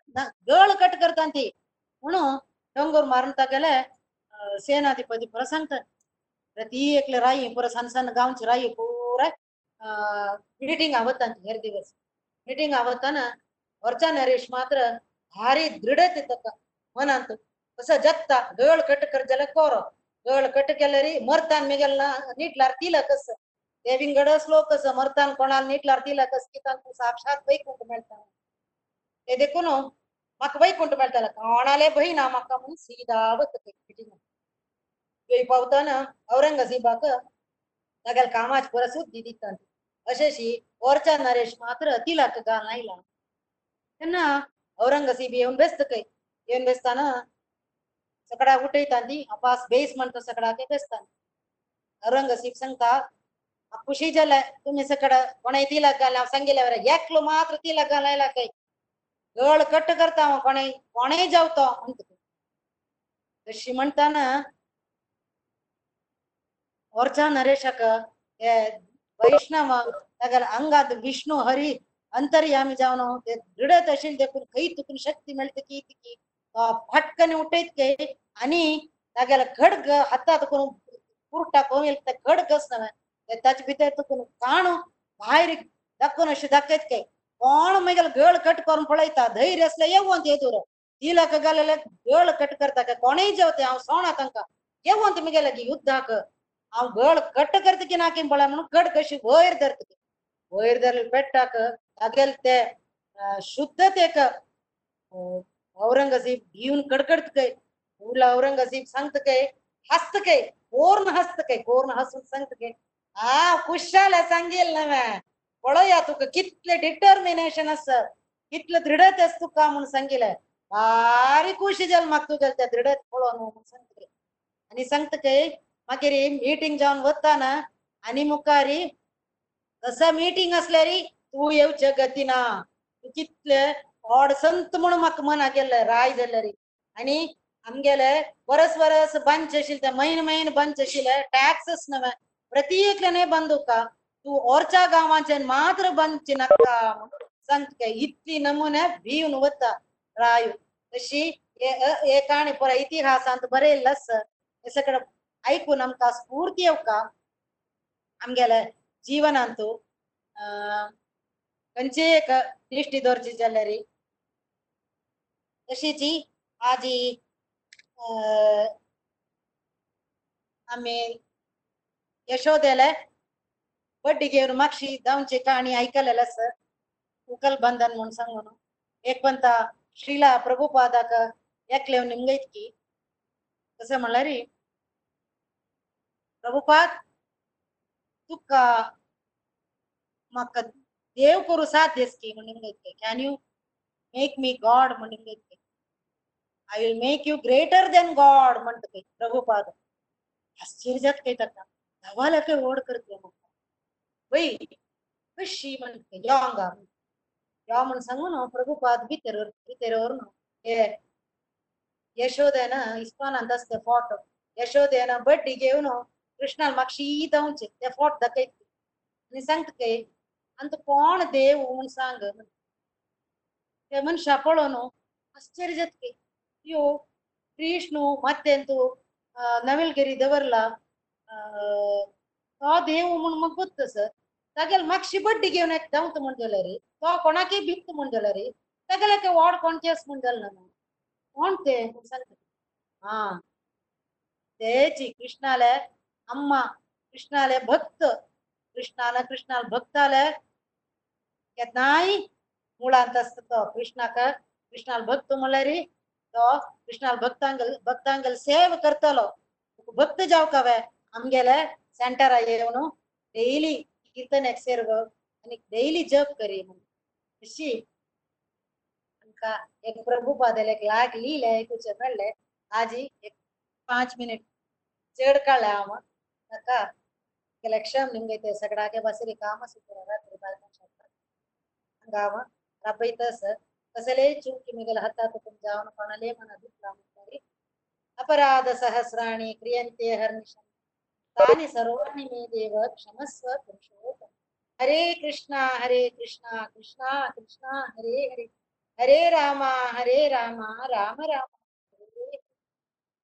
गळ कट करता ती म्हणून डोंगर मारून तागेले सेनाधिपती पुरो सांगता ती एकले राई पुरो सन सन गांवची राई खूप मीटिंग आवतांत हेर दिवस मीटिंग आवताना वरचा नरेश मात्र भारी दृढत तका मनांत कसं जगता गळ कट कर जाल्यार कोरो गळ कट केल्यार मरतान मिगेल नीटल्यार तिला कसं देविंगड श्लोक कसं मरतान कोणाला नीटल्यार तिला कसं की तांकां साक्षात वैकुंठ मेळटा ते देखून म्हाका वैकुंठ मेळटाले कोणाले भंय ना म्हाका म्हणून सीदा वत मिटिंग थंय पावतना औरंगजेबाक तागेल्या कामाची पुरा सुद्दी दिता अशेशी वरच्या नरेश मात्र तिलाक घाल आयला त्यांना औरंगजेब बेस्त बेसतकय येऊन बेसताना सकडा उठयता ती आपास बेस म्हणतो सकडा सगळ्याक बेसता औरंगजेब सांगता खुशी झालाय तुम्ही सकड कोणाही तिला घालाय सांगितल्यावर एकलो मात्र तिला घालायला काही गळ कट करता हांव कोणें कोणेय जाव तो. तशी म्हणताना वरच्या नरेशाक हे वैष्णव तागेले अंगात विष्णू हरी अंतर्यामी जावन ते दृढत आशिल्ले देखून खंय तुकून शक्ती मेळटा की ती फटकन उठयत के आनी तागेले खडग हातात करून पुरटा कोविल ते खडग आसना ताचे भितर तुकून काणू भायर दाखोवन अशें दाखयत के कोण मागीर गळ कट करून पळयता धैर्य असले येवंत येदुर तिलाक घालले गळ कट करता के कोणेय जावते हांव सोणा तांकां येवंत मुगेले की युद्धाक हांव गड कट करता की नाकी पळय म्हणून गड कशी वयर धरता वयर धरले पेट्टाक तागेले ते शुद्ध शुद्धतेक औरंगजेब घेऊन कडकडत कय उरला औरंगजेब सांगत काय हस्त काय पूर्ण हसत काय पूर्ण हसून सांगत कय आ कुशाल सांगेल नव्हे पळया तुका कितले डिटर्मिनेशन आसा कितलं दृढत आस तुका म्हणून सांगितलें भारी खुशी जाल म्हाका तुगेले त्या दृढत पळोवन म्हणून सांगता आणि सांगत काय मागीर मीटिंग जावन वताना आनी मुखारी कसं मीटिंग असल्यार तू येवचे गती ना तू कितले ऑड संत म्हणून म्हाका मना केल्ले राय जाल्यार आनी आमगेले वर्स वर्स बंच आशिल्ले ते महिन म्हयने बंच आशिल्ले टॅक्सच नव्हे प्रति बंद का तू ओरच्या गांवांचे मात्र बंच नाका. सांगता इतली नमुने भिवन वता रायू तशी हे काणी पुरा इतिहासांत बरयल्लो आसा हे सगळं ಐಕು ನಮ್ಕ ಸ್ಫೂರ್ತಿ ಅವಕ್ಕ ನಮ್ಗೆಲ್ಲ ಜೀವನ ಅಂತೂ, ಆ ಕಂಚೇ ದೃಷ್ಟಿ ದೋರ್ಜಿ ಜಲ್ಲರಿ. ಯಶಿಜಿ ಆಜಿ ಆಮೇಲೆ ಯಶೋದೆಲ ಬಡ್ಡಿಗೆ ಅವ್ರು ಮಕ್ಷಿ ದಾಂಚೆ ಕಾಣಿ ಐಕಲೆಲ್ಲ ಸರ್ ಉಕಲ್ ಬಂದನ್ ಮುನ್ಸಂಗನು ಏಕ್ಬಂತ ಶ್ರೀಲಾ ಪ್ರಭುಪಾದಾಗ ಯಾಕ್ಲೆ ನಿಮ್ಗೈತ್ಕಿ? ಕಸ ಮಳ್ಳರಿ. प्रभुपाद तुका म्हाका देव करू साथ देस की म्हणून घेतले can you make me God म्हणून घेतले I will make you greater than God म्हणत प्रभुपाद. आश्चर्य जात काही धवाला धावाला काही ओढ करते बै वय कशी म्हणते यो हांगा यो म्हण सांगून प्रभुपाद भितर भितर व्हरून हे यशोदेन इस्कॉनांत आसता फोटो ना बड्डी घेवन कृष्णाल मागशी जावचे ते फोट दाखयत आनी सांगता कय आनी तू कोण देव म्हूण सांग ते मनशा पळोवन आश्चर्य जाता यो कृष्ण मत्तेन तू नविलगिरी दवरला तो देव म्हूण म्हाका गोत्त सर तागेले मागशी बड्डी घेवन एक जावत म्हण जाल्यार तो कोणाकय भिक्त म्हण जाल्यार तागेले ते व्हड कोणचे आस म्हण जालें ना कोण ते सांगता हा तेची कृष्णाले अम्मा कृष्णाले भक्त. कृष्णाला कृष्णाला भक्ताले केन्नाय मुळांत आसता तो. कृष्णाक कृष्णाल भक्त म्हळ्यार तो कृष्णाल भक्तांगल भक्तांगल सेव करतलो. भक्त जाव कावे आमगेले सेंटरा येवन डेली कीर्तन एक सेरव आनी डेली जप करी म्हणून. अशी. आमकां एक प्रभुपादाले एक लाग लिहिले आयकुचे मेळ्ळे आजी एक पांच मिनिट. चड काळ्ळे हांव ಅಕ್ಕ ಕೆಲಕ್ಷಮ್ ನಿಮ್ಗೈತೆ ಸಗಡಾಗೆ ಬಸರಿ ಕಾಮ ಸುಂದರ ತ್ರಿಭಾಗ ಹಂಗಾವ ರಬ್ಬೈತಸ ಕಸಲೇ ಚುಂಕಿ ಮಿಗಲ ಹತ್ತಾತ ಪುಂಜಾವನ ಪಣಲೇ ಮನ ದುಃಖಾಮುತ್ತರಿ ಅಪರಾಧ ಸಹಸ್ರಾಣಿ ಕ್ರಿಯಂತೆ ಹರ್ನಿಶಂ ತಾನಿ ಸರ್ವಾಣಿ ಮೇ ದೇವ ಕ್ಷಮಸ್ವ ಪುರುಷೋತ್ತಮ ಹರೇ ಕೃಷ್ಣ ಹರೇ ಕೃಷ್ಣ ಕೃಷ್ಣ ಕೃಷ್ಣ ಹರೇ ಹರೇ ಹರೇ ರಾಮ ಹರೇ ರಾಮ ರಾಮ ರಾಮ